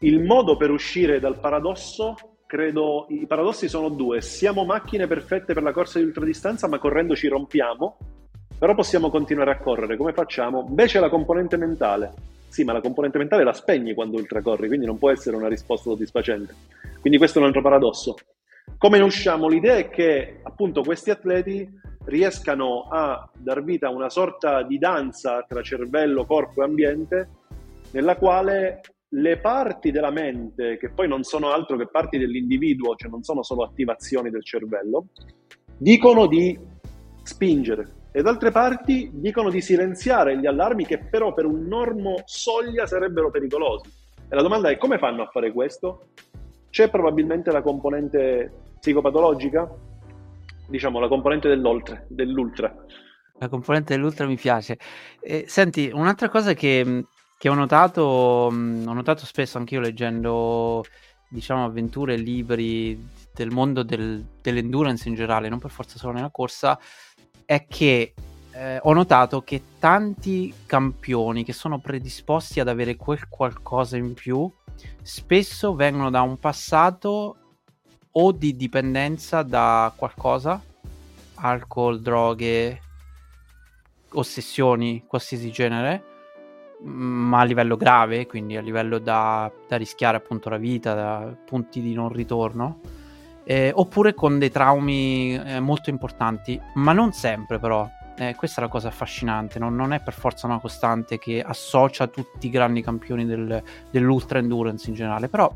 Speaker 2: Il modo per uscire dal paradosso, credo, i paradossi sono due. Siamo macchine perfette per la corsa di ultradistanza, ma correndo ci rompiamo, però possiamo continuare a correre. Come facciamo? Invece la componente mentale. Sì, ma la componente mentale la spegni quando ultracorri, quindi non può essere una risposta soddisfacente. Quindi questo è un altro paradosso. Come ne usciamo? L'idea è che appunto questi atleti riescano a dar vita a una sorta di danza tra cervello, corpo e ambiente, nella quale le parti della mente, che poi non sono altro che parti dell'individuo, cioè non sono solo attivazioni del cervello, dicono di spingere e da altre parti dicono di silenziare gli allarmi che però per un normo soglia sarebbero pericolosi. E la domanda è come fanno a fare questo? C'è probabilmente la componente psicopatologica? diciamo, la componente dell'oltre, dell'ultra.
Speaker 1: La componente dell'ultra mi piace. Eh, senti, un'altra cosa che, che ho notato, ho notato spesso anche io leggendo, diciamo, avventure, libri del mondo del, dell'endurance in generale, non per forza solo nella corsa, è che eh, ho notato che tanti campioni che sono predisposti ad avere quel qualcosa in più spesso vengono da un passato o di dipendenza da qualcosa, alcol, droghe, ossessioni, qualsiasi genere, ma a livello grave, quindi a livello da, da rischiare appunto la vita, da punti di non ritorno, eh, oppure con dei traumi eh, molto importanti, ma non sempre però. Eh, questa è la cosa affascinante, non, non, è per forza una costante che associa tutti i grandi campioni del, dell'ultra endurance in generale, però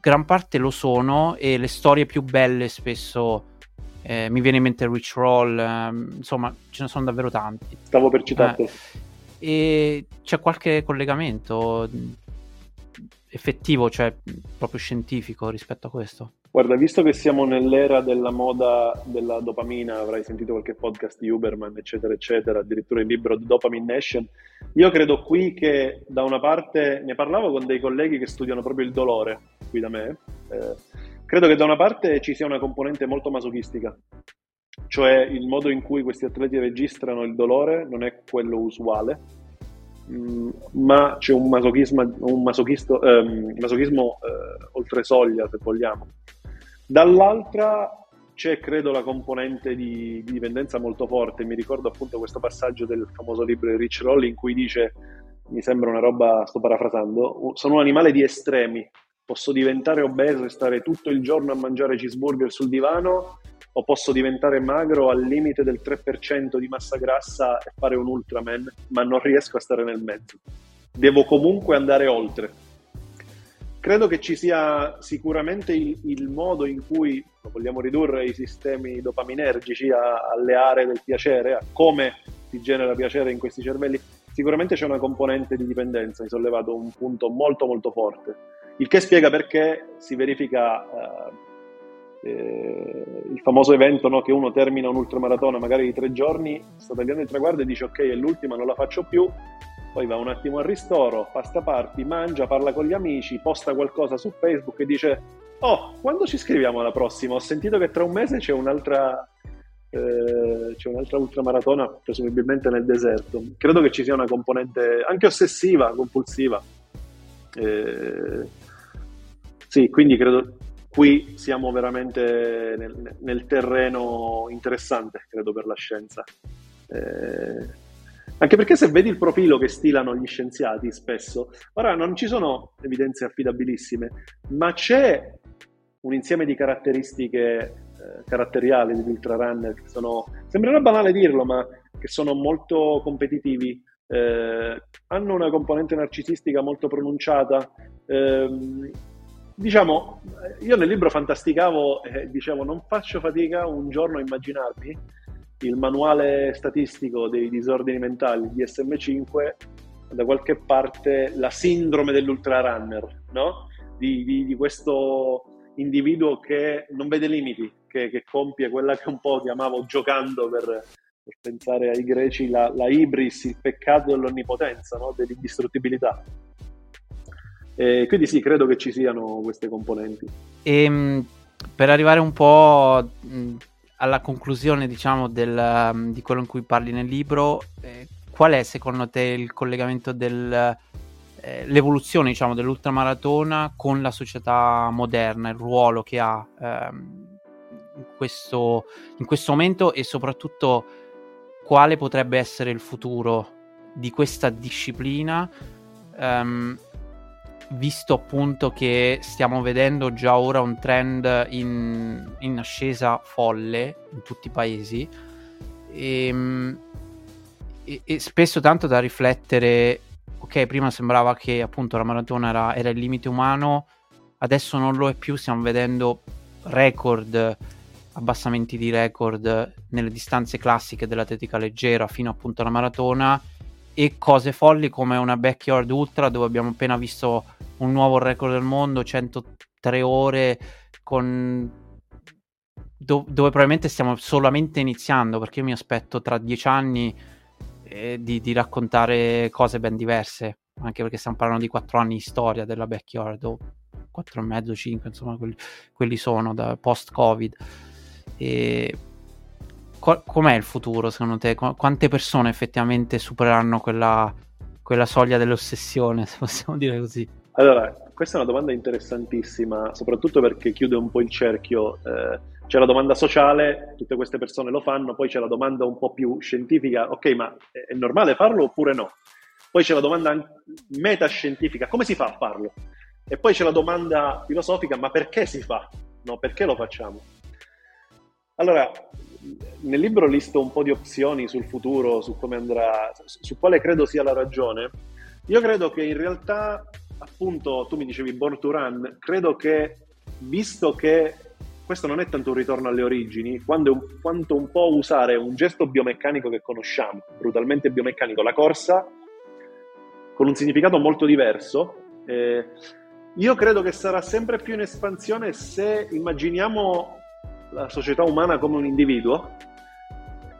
Speaker 1: gran parte lo sono e le storie più belle spesso eh, mi viene in mente Rich Roll, ehm, insomma ce ne sono davvero tanti.
Speaker 2: Stavo per citarti.
Speaker 1: E c'è qualche collegamento effettivo, cioè proprio scientifico rispetto a questo?
Speaker 2: Guarda, visto che siamo nell'era della moda della dopamina, avrai sentito qualche podcast di Uberman, eccetera, eccetera, addirittura il libro Dopamine Nation, io credo qui che da una parte, ne parlavo con dei colleghi che studiano proprio il dolore qui da me, eh, credo che da una parte ci sia una componente molto masochistica, cioè il modo in cui questi atleti registrano il dolore non è quello usuale, mm, ma c'è un masochismo, un ehm, masochismo eh, oltre soglia, se vogliamo. Dall'altra c'è, credo, la componente di, di, dipendenza molto forte. Mi ricordo appunto questo passaggio del famoso libro di Rich Roll in cui dice, mi sembra una roba, sto parafrasando, sono un animale di estremi, posso diventare obeso e stare tutto il giorno a mangiare cheeseburger sul divano o posso diventare magro al limite del 3% di massa grassa e fare un Ultraman, ma non riesco a stare nel mezzo. Devo comunque andare oltre. Credo che ci sia sicuramente il, il modo in cui vogliamo ridurre i sistemi dopaminergici a, alle aree del piacere, a come si genera piacere in questi cervelli. Sicuramente c'è una componente di dipendenza, hai sollevato un punto molto molto forte, il che spiega perché si verifica eh, eh, il famoso evento no, che uno termina un ultramaratona magari di tre giorni, sta tagliando il traguardo e dice ok è l'ultima, non la faccio più, poi va un attimo al ristoro, fa sta party, mangia, parla con gli amici, posta qualcosa su Facebook e dice oh, quando ci scriviamo alla prossima? Ho sentito che tra un mese c'è un'altra, eh, c'è un'altra ultramaratona, presumibilmente nel deserto. Credo che ci sia una componente anche ossessiva, compulsiva. Eh, sì, quindi credo qui siamo veramente nel, nel terreno interessante, credo, per la scienza. Eh, anche perché se vedi il profilo che stilano gli scienziati spesso, ora non ci sono evidenze affidabilissime, ma c'è un insieme di caratteristiche eh, caratteriali degli ultrarunner che sono, sembrerà banale dirlo, ma che sono molto competitivi, eh, hanno una componente narcisistica molto pronunciata, eh, diciamo, io nel libro fantasticavo e eh, dicevo non faccio fatica un giorno a immaginarmi il manuale statistico dei disordini mentali di SM5 da qualche parte la sindrome dell'ultrarunner, no? Di, di, di, questo individuo che non vede limiti, che, che, compie quella che un po' chiamavo giocando per, per pensare ai greci la, la, ibris, il peccato dell'onnipotenza, no? dell'indistruttibilità. E quindi sì, credo che ci siano queste componenti.
Speaker 1: E, ehm, per arrivare un po' alla conclusione, diciamo, del, di quello in cui parli nel libro, eh, qual è secondo te il collegamento dell'evoluzione, eh, diciamo, dell'ultramaratona con la società moderna, il ruolo che ha ehm, in, questo, in questo momento e soprattutto quale potrebbe essere il futuro di questa disciplina? Um, visto appunto che stiamo vedendo già ora un trend in, in ascesa folle in tutti i paesi e, ehm, e, e, spesso tanto da riflettere ok prima sembrava che appunto la maratona era, era il limite umano adesso non lo è più stiamo vedendo record abbassamenti di record nelle distanze classiche dell'atletica leggera fino appunto alla maratona e cose folli come una backyard ultra dove abbiamo appena visto un nuovo record del mondo 103 ore con do- dove probabilmente stiamo solamente iniziando perché io mi aspetto tra dieci anni eh, di-, di, raccontare cose ben diverse anche perché stiamo parlando di quattro anni di storia della backyard o quattro e mezzo, cinque insomma quelli, quelli sono da post covid e Qual- com'è il futuro secondo te? Qu- quante persone effettivamente supereranno quella, quella soglia dell'ossessione, <laughs> se possiamo dire così?
Speaker 2: Allora, questa è una domanda interessantissima, soprattutto perché chiude un po' il cerchio. Eh, C'è la domanda sociale, tutte queste persone lo fanno, poi c'è la domanda un po' più scientifica, ok, ma è normale farlo oppure no? Poi c'è la domanda metascientifica, come si fa a farlo? E poi c'è la domanda filosofica, ma perché si fa? No, perché lo facciamo? Allora, nel libro listo un po' di opzioni sul futuro, su come andrà, su quale credo sia la ragione. Io credo che in realtà, appunto, tu mi dicevi Born to Run, credo che, visto che questo non è tanto un ritorno alle origini, un, quanto un po' usare un gesto biomeccanico che conosciamo, brutalmente biomeccanico, la corsa, con un significato molto diverso. Eh, io credo che sarà sempre più in espansione se immaginiamo la società umana come un individuo.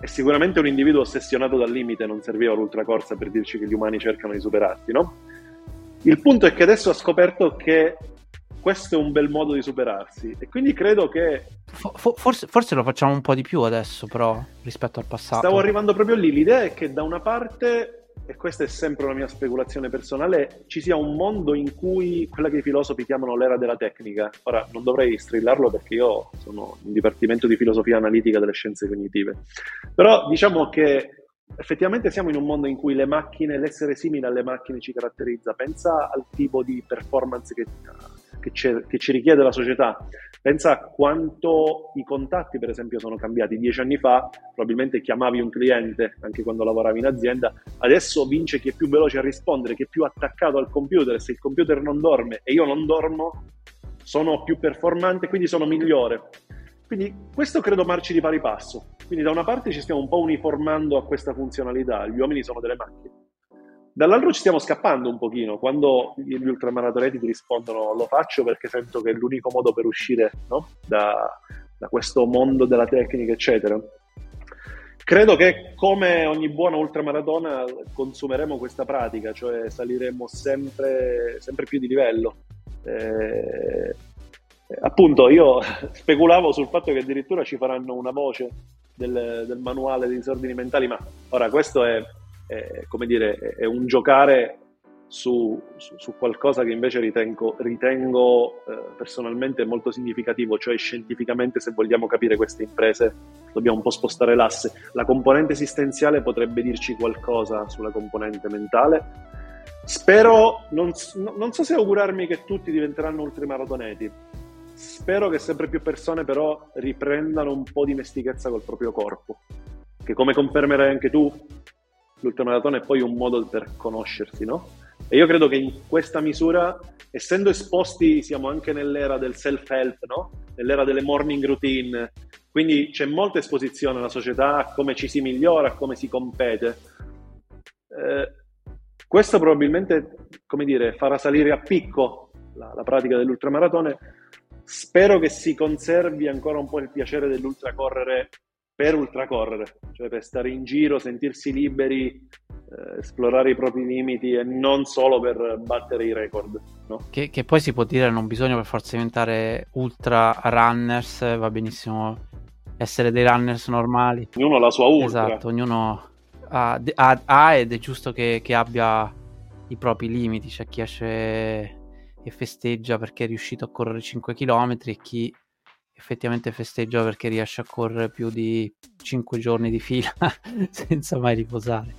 Speaker 2: È sicuramente un individuo ossessionato dal limite, non serviva l'ultracorsa per dirci che gli umani cercano di superarsi, no? Il punto è che adesso ha scoperto che questo è un bel modo di superarsi e quindi credo che...
Speaker 1: Forse, forse, lo facciamo un po' di più adesso però rispetto al passato.
Speaker 2: Stavo arrivando proprio lì, l'idea è che da una parte e questa è sempre una mia speculazione personale, ci sia un mondo in cui quella che i filosofi chiamano l'era della tecnica. Ora, non dovrei strillarlo perché io sono in dipartimento di filosofia analitica delle scienze cognitive, però diciamo che effettivamente siamo in un mondo in cui le macchine, l'essere simile alle macchine ci caratterizza. Pensa al tipo di performance che che, che, ci richiede la società. Pensa a quanto i contatti, per esempio, sono cambiati. Dieci anni fa probabilmente chiamavi un cliente anche quando lavoravi in azienda, adesso vince chi è più veloce a rispondere, chi è più attaccato al computer. Se il computer non dorme e io non dormo, sono più performante, quindi sono migliore. Quindi questo credo marci di pari passo. Quindi da una parte ci stiamo un po' uniformando a questa funzionalità, gli uomini sono delle macchine Dall'altro ci stiamo scappando un pochino, quando gli ultramaratoneti ti rispondono lo faccio perché sento che è l'unico modo per uscire no? da, da questo mondo della tecnica, eccetera. Credo che come ogni buona ultramaratona consumeremo questa pratica, cioè saliremo sempre, sempre più di livello. Eh, appunto, io <laughs> speculavo sul fatto che addirittura ci faranno una voce del, del manuale di disordini mentali, ma ora questo è è, come dire, è un giocare su, su, su, qualcosa che invece ritengo, ritengo eh, personalmente molto significativo, cioè scientificamente se vogliamo capire queste imprese dobbiamo un po' spostare l'asse. La componente esistenziale potrebbe dirci qualcosa sulla componente mentale. Spero, non, non so se augurarmi che tutti diventeranno ultramaratoneti, spero che sempre più persone però riprendano un po' di mestichezza col proprio corpo, che come confermerai anche tu, l'ultramaratona è poi un modo per conoscersi, no? E io credo che in questa misura, essendo esposti, siamo anche nell'era del self-help, no? Nell'era delle morning routine, quindi c'è molta esposizione alla società a come ci si migliora, a come si compete. Eh, questo probabilmente, come dire, farà salire a picco la, la pratica dell'ultramaratone. Spero che si conservi ancora un po' il piacere dell'ultracorrere per ultracorrere, cioè per stare in giro, sentirsi liberi, eh, esplorare i propri limiti e non solo per battere i record. No?
Speaker 1: Che, che, poi si può dire non bisogna per forza diventare ultra runners, va benissimo essere dei runners normali.
Speaker 2: Ognuno ha la sua ultra.
Speaker 1: Esatto, ognuno ha, ha, ha ed è giusto che, che abbia i propri limiti, c'è chi esce e festeggia perché è riuscito a correre 5 km e chi effettivamente festeggia perché riesce a correre più di 5 giorni di fila <laughs> senza mai riposare.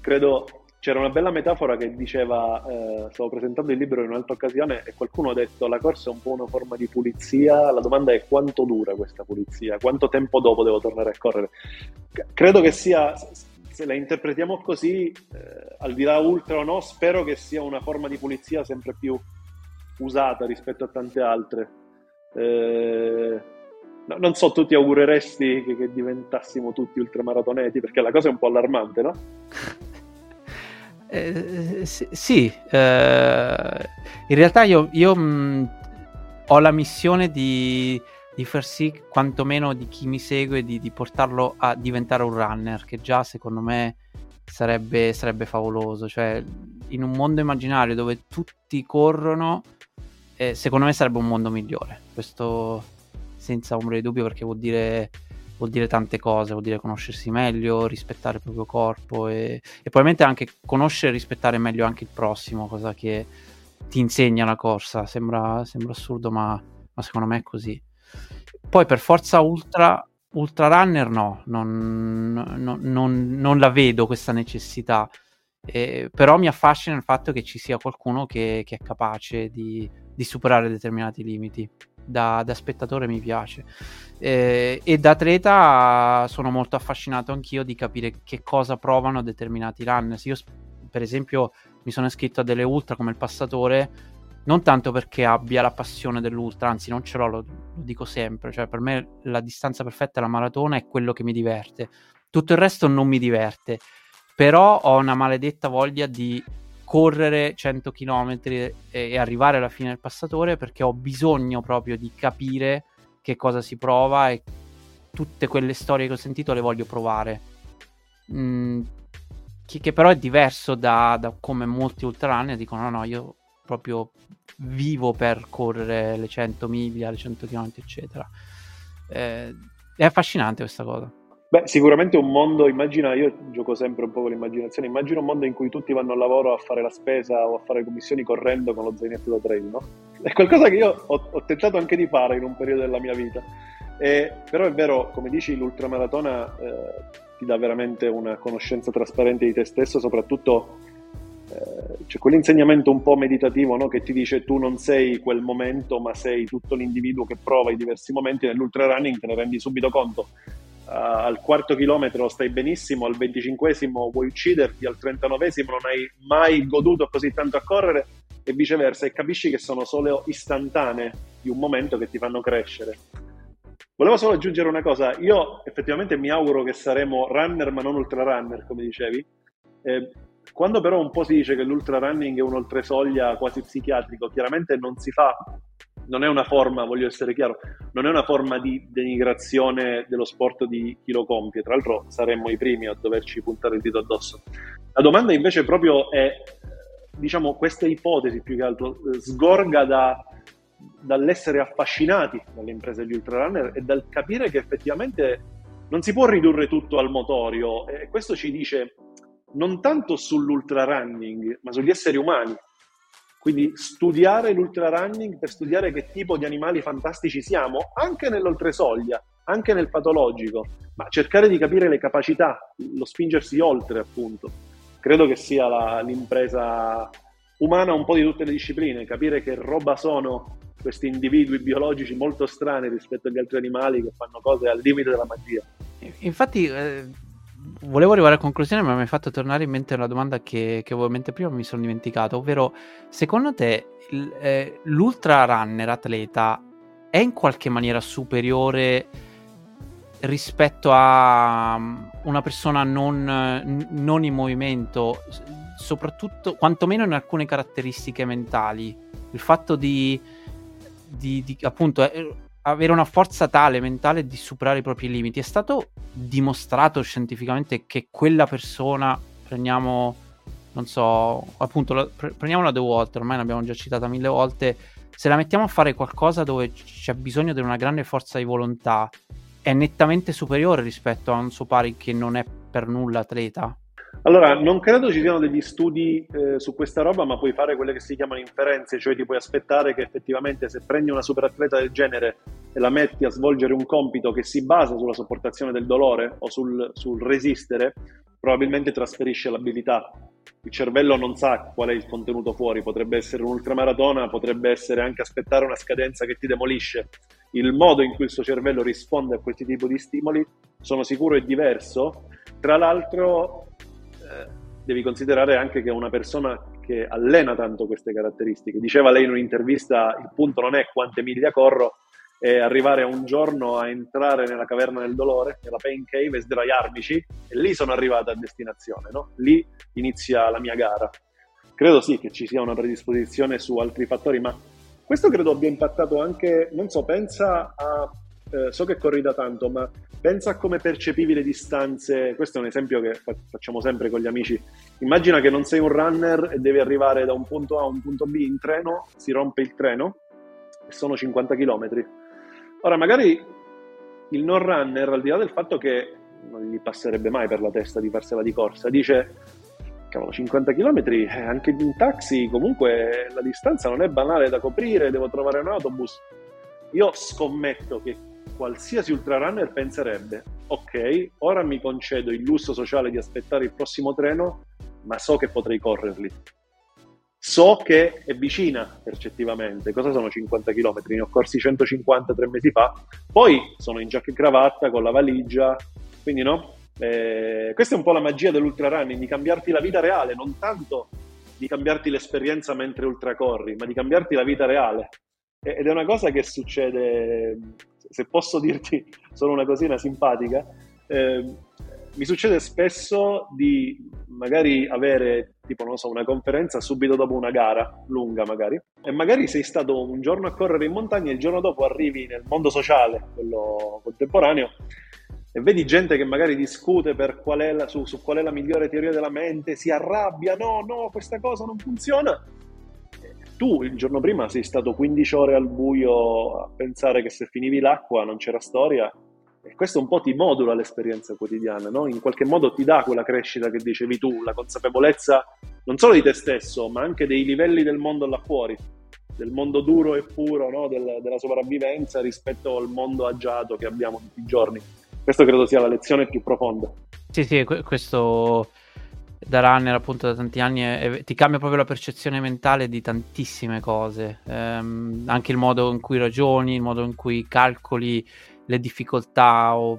Speaker 2: Credo c'era una bella metafora che diceva, eh, stavo presentando il libro in un'altra occasione e qualcuno ha detto la corsa è un po' una forma di pulizia, la domanda è quanto dura questa pulizia, quanto tempo dopo devo tornare a correre. Credo che sia, se la interpretiamo così, eh, al di là ultra o no, spero che sia una forma di pulizia sempre più usata rispetto a tante altre. Eh, no, non so, tu ti augureresti che, che, diventassimo tutti ultramaratoneti? Perché la cosa è un po' allarmante, no? <laughs>
Speaker 1: Eh, sì, sì eh, in realtà io, io mh, ho la missione di, di, far sì, quantomeno di chi mi segue, di, di, portarlo a diventare un runner, che già secondo me sarebbe, sarebbe favoloso. Cioè, in un mondo immaginario dove tutti corrono eh, secondo me sarebbe un mondo migliore. Questo senza ombra di dubbio perché vuol dire, vuol dire, tante cose, vuol dire conoscersi meglio, rispettare il proprio corpo e, e probabilmente anche conoscere e rispettare meglio anche il prossimo, cosa che ti insegna la corsa. Sembra, sembra assurdo ma, ma secondo me è così. Poi per forza ultra, ultra runner no, non, non, non, non la vedo questa necessità. Eh, però mi affascina il fatto che ci sia qualcuno che, che è capace di, di, superare determinati limiti. Da, da spettatore mi piace. Eh, e da atleta sono molto affascinato anch'io di capire che cosa provano determinati runners. Io, per esempio, mi sono iscritto a delle ultra come il passatore non tanto perché abbia la passione dell'ultra, anzi non ce l'ho, lo, lo, dico sempre, cioè per me la distanza perfetta la maratona è quello che mi diverte, tutto il resto non mi diverte, però ho una maledetta voglia di correre 100 km e, e arrivare alla fine del passatore perché ho bisogno proprio di capire che cosa si prova e tutte quelle storie che ho sentito le voglio provare. Mm, che, che, però è diverso da, da come molti ultrarunner dicono: no, no, io proprio vivo per correre le 100 miglia, le 100 km, eccetera. Eh, è affascinante questa cosa.
Speaker 2: Beh, sicuramente un mondo, immagina, io gioco sempre un po' con l'immaginazione, immagina un mondo in cui tutti vanno al lavoro a fare la spesa o a fare commissioni correndo con lo zainetto da trail, no? È qualcosa che io ho, ho tentato anche di fare in un periodo della mia vita. Eh, però è vero, come dici, l'ultramaratona eh, ti dà veramente una conoscenza trasparente di te stesso, soprattutto eh, c'è quell'insegnamento un po' meditativo no? che ti dice tu non sei quel momento, ma sei tutto l'individuo che prova i diversi momenti. Nell'ultra running te ne rendi subito conto uh, al quarto chilometro stai benissimo, al venticinquesimo vuoi ucciderti, al trentanovesimo non hai mai goduto così tanto a correre e viceversa e capisci che sono solo istantanee di un momento che ti fanno crescere. Volevo solo aggiungere una cosa, io effettivamente mi auguro che saremo runner ma non ultra runner, come dicevi. Eh, quando però un po' si dice che l'ultra running è un oltresoglia quasi psichiatrico, chiaramente non si fa non è una forma, voglio essere chiaro, non è una forma di denigrazione dello sport di chi lo compie, tra l'altro saremmo i primi a doverci puntare il dito addosso. La domanda invece proprio è, diciamo, questa ipotesi più che altro sgorga da, dall'essere affascinati dalle imprese di ultrarunner e dal capire che effettivamente non si può ridurre tutto al motorio. E questo ci dice non tanto sull'ultrarunning, ma sugli esseri umani quindi studiare l'ultrarunning per studiare che tipo di animali fantastici siamo, anche nell'oltresoglia, anche nel patologico, ma cercare di capire le capacità, lo spingersi oltre appunto. Credo che sia la, l'impresa umana un po' di tutte le discipline, capire che roba sono questi individui biologici molto strani rispetto agli altri animali che fanno cose al limite della magia.
Speaker 1: Infatti... Eh volevo arrivare a conclusione, ma mi hai fatto tornare in mente una domanda che, che ovviamente prima mi sono dimenticato, ovvero secondo te l, eh, l'ultra runner atleta è in qualche maniera superiore rispetto a mm, una persona non, non in movimento, soprattutto quantomeno in alcune caratteristiche mentali? Il fatto di, di, di appunto eh, avere una forza tale mentale di superare i propri limiti. È stato dimostrato scientificamente che quella persona, prendiamo, non so, appunto, la, pre- prendiamola due volte, ormai l'abbiamo già citata mille volte, se la mettiamo a fare qualcosa dove c'è bisogno di una grande forza di volontà, è nettamente superiore rispetto a un suo pari che non è per nulla atleta.
Speaker 2: Allora, non credo ci siano degli studi eh, su questa roba, ma puoi fare quelle che si chiamano inferenze, cioè ti puoi aspettare che effettivamente se prendi una superatleta del genere e la metti a svolgere un compito che si basa sulla sopportazione del dolore o sul, sul resistere, probabilmente trasferisce l'abilità. Il cervello non sa qual è il contenuto fuori, potrebbe essere un'ultramaratona, potrebbe essere anche aspettare una scadenza che ti demolisce. Il modo in cui il suo cervello risponde a questi tipi di stimoli, sono sicuro, è diverso. Tra l'altro, devi considerare anche che è una persona che allena tanto queste caratteristiche. Diceva lei in un'intervista, il punto non è quante miglia corro, è arrivare un giorno a entrare nella caverna del dolore, nella pain cave e sdraiarmici e lì sono arrivato a destinazione, no? lì inizia la mia gara. Credo sì che ci sia una predisposizione su altri fattori, ma questo credo abbia impattato anche, non so, pensa a eh, so che corri da tanto, ma pensa a come percepivi le distanze. Questo è un esempio che facciamo sempre con gli amici. Immagina che non sei un runner e devi arrivare da un punto A a un punto B in treno, si rompe il treno e sono 50 km. Ora, magari il non runner, al di là del fatto che non gli passerebbe mai per la testa di farsela di corsa, dice cavolo, 50 km eh, anche in taxi comunque la distanza non è banale da coprire, devo trovare un autobus. Io scommetto che qualsiasi ultrarunner penserebbe, ok, ora mi concedo il lusso sociale di aspettare il prossimo treno, ma so che potrei correrli. So che è vicina percettivamente. Cosa sono 50 km? Ne ho corsi 150 tre mesi fa. Poi sono in giacca e cravatta con la valigia. Quindi no? Eh, questa è un po' la magia dell'ultrarunning, di cambiarti la vita reale, non tanto di cambiarti l'esperienza mentre ultracorri, ma di cambiarti la vita reale. Ed è una cosa che succede, se posso dirti solo una cosina simpatica, eh, mi succede spesso di magari avere tipo non so una conferenza subito dopo una gara lunga magari e magari sei stato un giorno a correre in montagna e il giorno dopo arrivi nel mondo sociale quello contemporaneo e vedi gente che magari discute la, su, su, qual è la migliore teoria della mente, si arrabbia, no, no, questa cosa non funziona. Tu il giorno prima sei stato 15 ore al buio a pensare che se finivi l'acqua non c'era storia e questo un po' ti modula l'esperienza quotidiana, no? in qualche modo ti dà quella crescita che dicevi tu, la consapevolezza non solo di te stesso, ma anche dei livelli del mondo là fuori, del mondo duro e puro, no? del, della sopravvivenza rispetto al mondo agiato che abbiamo tutti i giorni. Questo credo sia la lezione più profonda.
Speaker 1: Sì, sì, questo da runner appunto da tanti anni è, ti cambia proprio la percezione mentale di tantissime cose, ehm, anche il modo in cui ragioni, il modo in cui calcoli le difficoltà o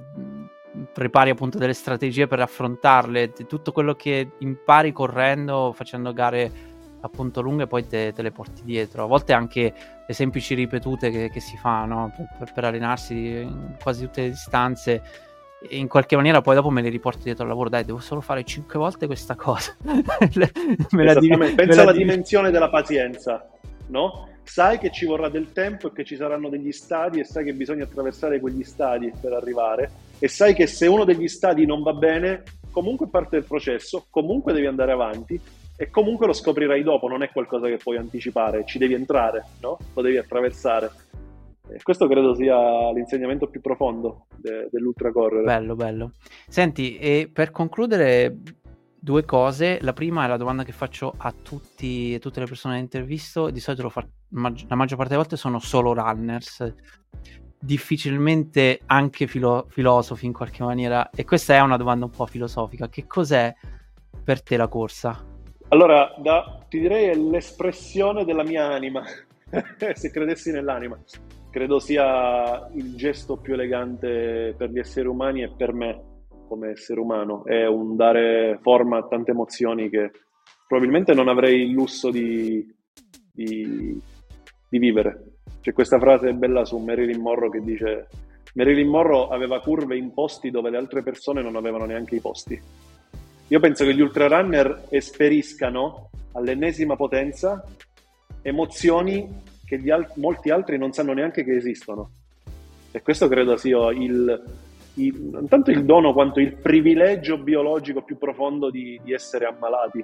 Speaker 1: prepari appunto delle strategie per affrontarle, tutto quello che impari correndo, facendo gare appunto lunghe, poi te, te le porti dietro. A volte anche le semplici ripetute che, che si fanno per, per, allenarsi in quasi tutte le distanze. In qualche maniera poi dopo me le riporto dietro al lavoro, dai, devo solo fare cinque volte questa cosa. <laughs>
Speaker 2: me la div- Pensa alla dimensione della pazienza, no? sai che ci vorrà del tempo e che ci saranno degli stadi e sai che bisogna attraversare quegli stadi per arrivare e sai che se uno degli stadi non va bene, comunque parte del processo, comunque devi andare avanti e comunque lo scoprirai dopo, non è qualcosa che puoi anticipare, ci devi entrare, no? Lo devi attraversare. Questo credo sia l'insegnamento più profondo de- dell'ultracorrere.
Speaker 1: Bello, bello. Senti, e per concludere, due cose. La prima è la domanda che faccio a tutti, tutte le persone che intervisto. Di solito fa, mag- la maggior parte delle volte sono solo runners, difficilmente anche filo- filosofi in qualche maniera. E questa è una domanda un po' filosofica. Che cos'è per te la corsa?
Speaker 2: Allora, da, ti direi è l'espressione della mia anima, <laughs> se credessi nell'anima. Credo sia il gesto più elegante per gli esseri umani e per me come essere umano, è un dare forma a tante emozioni che probabilmente non avrei il lusso di, di, di vivere. C'è questa frase bella su Marilyn Monroe che dice Marilyn Monroe aveva curve in posti dove le altre persone non avevano neanche i posti. Io penso che gli ultrarunner esperiscano all'ennesima potenza emozioni che al- molti altri non sanno neanche che esistono. E questo credo sia il, il, non tanto il dono quanto il privilegio biologico più profondo di, di essere ammalati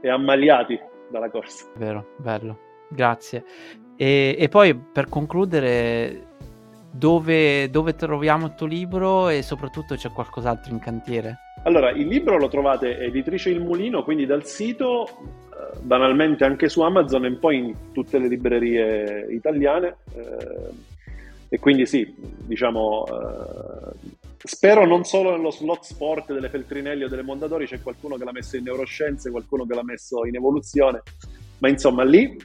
Speaker 2: e ammaliati dalla corsa.
Speaker 1: Vero, bello, grazie. E, e poi per concludere, dove, dove, troviamo il tuo libro e soprattutto c'è qualcos'altro in cantiere?
Speaker 2: Allora, il libro lo trovate editrice Il Mulino, quindi dal sito, eh, banalmente anche su Amazon e poi in tutte le librerie italiane. Eh, e quindi sì, diciamo, eh, spero non solo nello slot sport delle Feltrinelli o delle Mondadori, c'è qualcuno che l'ha messo in neuroscienze, qualcuno che l'ha messo in evoluzione, ma insomma lì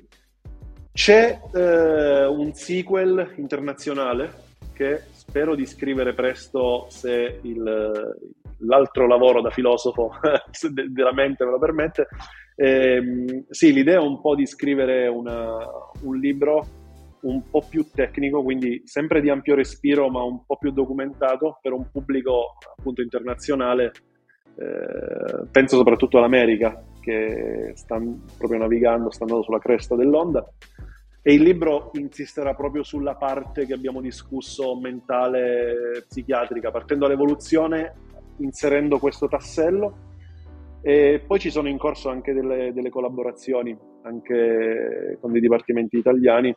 Speaker 2: c'è un sequel internazionale che spero di scrivere presto se il, l'altro lavoro da filosofo <laughs> della mente me lo permette. Eh, sì, l'idea è un po' di scrivere una, un libro un po' più tecnico, quindi sempre di ampio respiro, ma un po' più documentato per un pubblico appunto internazionale. Eh, penso soprattutto all'America, che sta proprio navigando, sta andando sulla cresta dell'onda. E il libro insisterà proprio sulla parte che abbiamo discusso mentale psichiatrica, partendo dall'evoluzione, inserendo questo tassello. E poi ci sono in corso anche delle, delle collaborazioni anche con dei dipartimenti italiani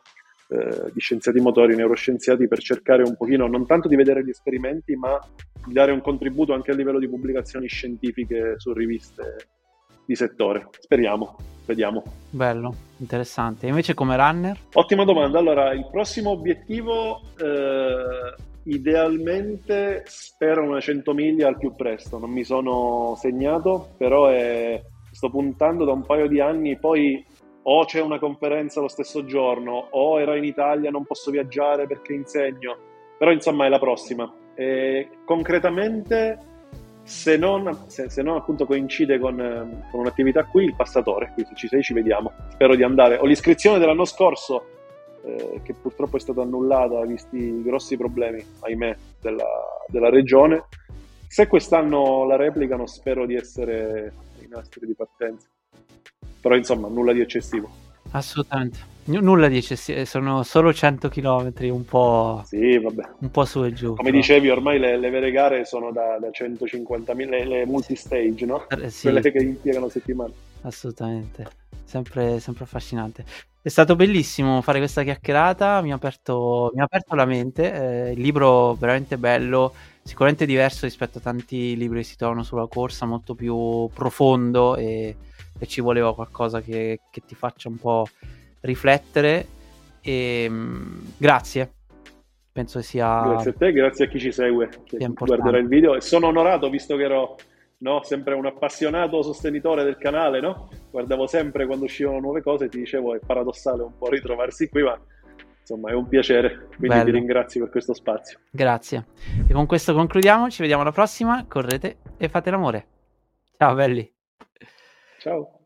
Speaker 2: eh, di scienziati motori, neuroscienziati, per cercare un pochino non tanto di vedere gli esperimenti, ma di dare un contributo anche a livello di pubblicazioni scientifiche su riviste di settore. Speriamo, vediamo.
Speaker 1: Bello, interessante. E invece come runner?
Speaker 2: Ottima domanda. Allora, il prossimo obiettivo... Eh, idealmente spero una 100 miglia al più presto, non mi sono segnato, però è, sto puntando da un paio di anni, poi o c'è una conferenza lo stesso giorno, o ero in Italia, non posso viaggiare perché insegno, però insomma è la prossima. E concretamente, se non, se, se non appunto coincide con, con, un'attività qui, il passatore, qui se ci sei ci vediamo. Spero di andare. Ho l'iscrizione dell'anno scorso, eh, che purtroppo è stata annullata, visti i grossi problemi, ahimè, della, della regione. Se quest'anno la replicano, spero di essere in astri di partenza però insomma nulla di eccessivo.
Speaker 1: Assolutamente. Nulla di eccessivo, sono solo 100 km, un po',
Speaker 2: sì, vabbè.
Speaker 1: un po' su e giù.
Speaker 2: Come però. dicevi, ormai le, le, vere gare sono da, da 150.000, le, le multistage, no?
Speaker 1: Eh, sì.
Speaker 2: Quelle che impiegano settimane.
Speaker 1: Assolutamente, sempre, sempre affascinante. È stato bellissimo fare questa chiacchierata, mi ha aperto, mi ha aperto la mente, eh, il libro veramente bello, sicuramente diverso rispetto a tanti libri che si trovano sulla corsa, molto più profondo e e ci voleva qualcosa che, che ti faccia un po' riflettere. E, ehm, grazie. Penso sia.
Speaker 2: Grazie a te, grazie a chi ci segue, che guarderà il video. E sono onorato visto che ero no, sempre un appassionato sostenitore del canale, no? Guardavo sempre quando uscivano nuove cose ti dicevo è paradossale un po' ritrovarsi qui, ma insomma è un piacere, quindi Bello. ti ringrazio per questo spazio.
Speaker 1: Grazie. E con questo concludiamo, ci vediamo alla prossima, correte e fate l'amore. Ciao belli.
Speaker 2: Ciao.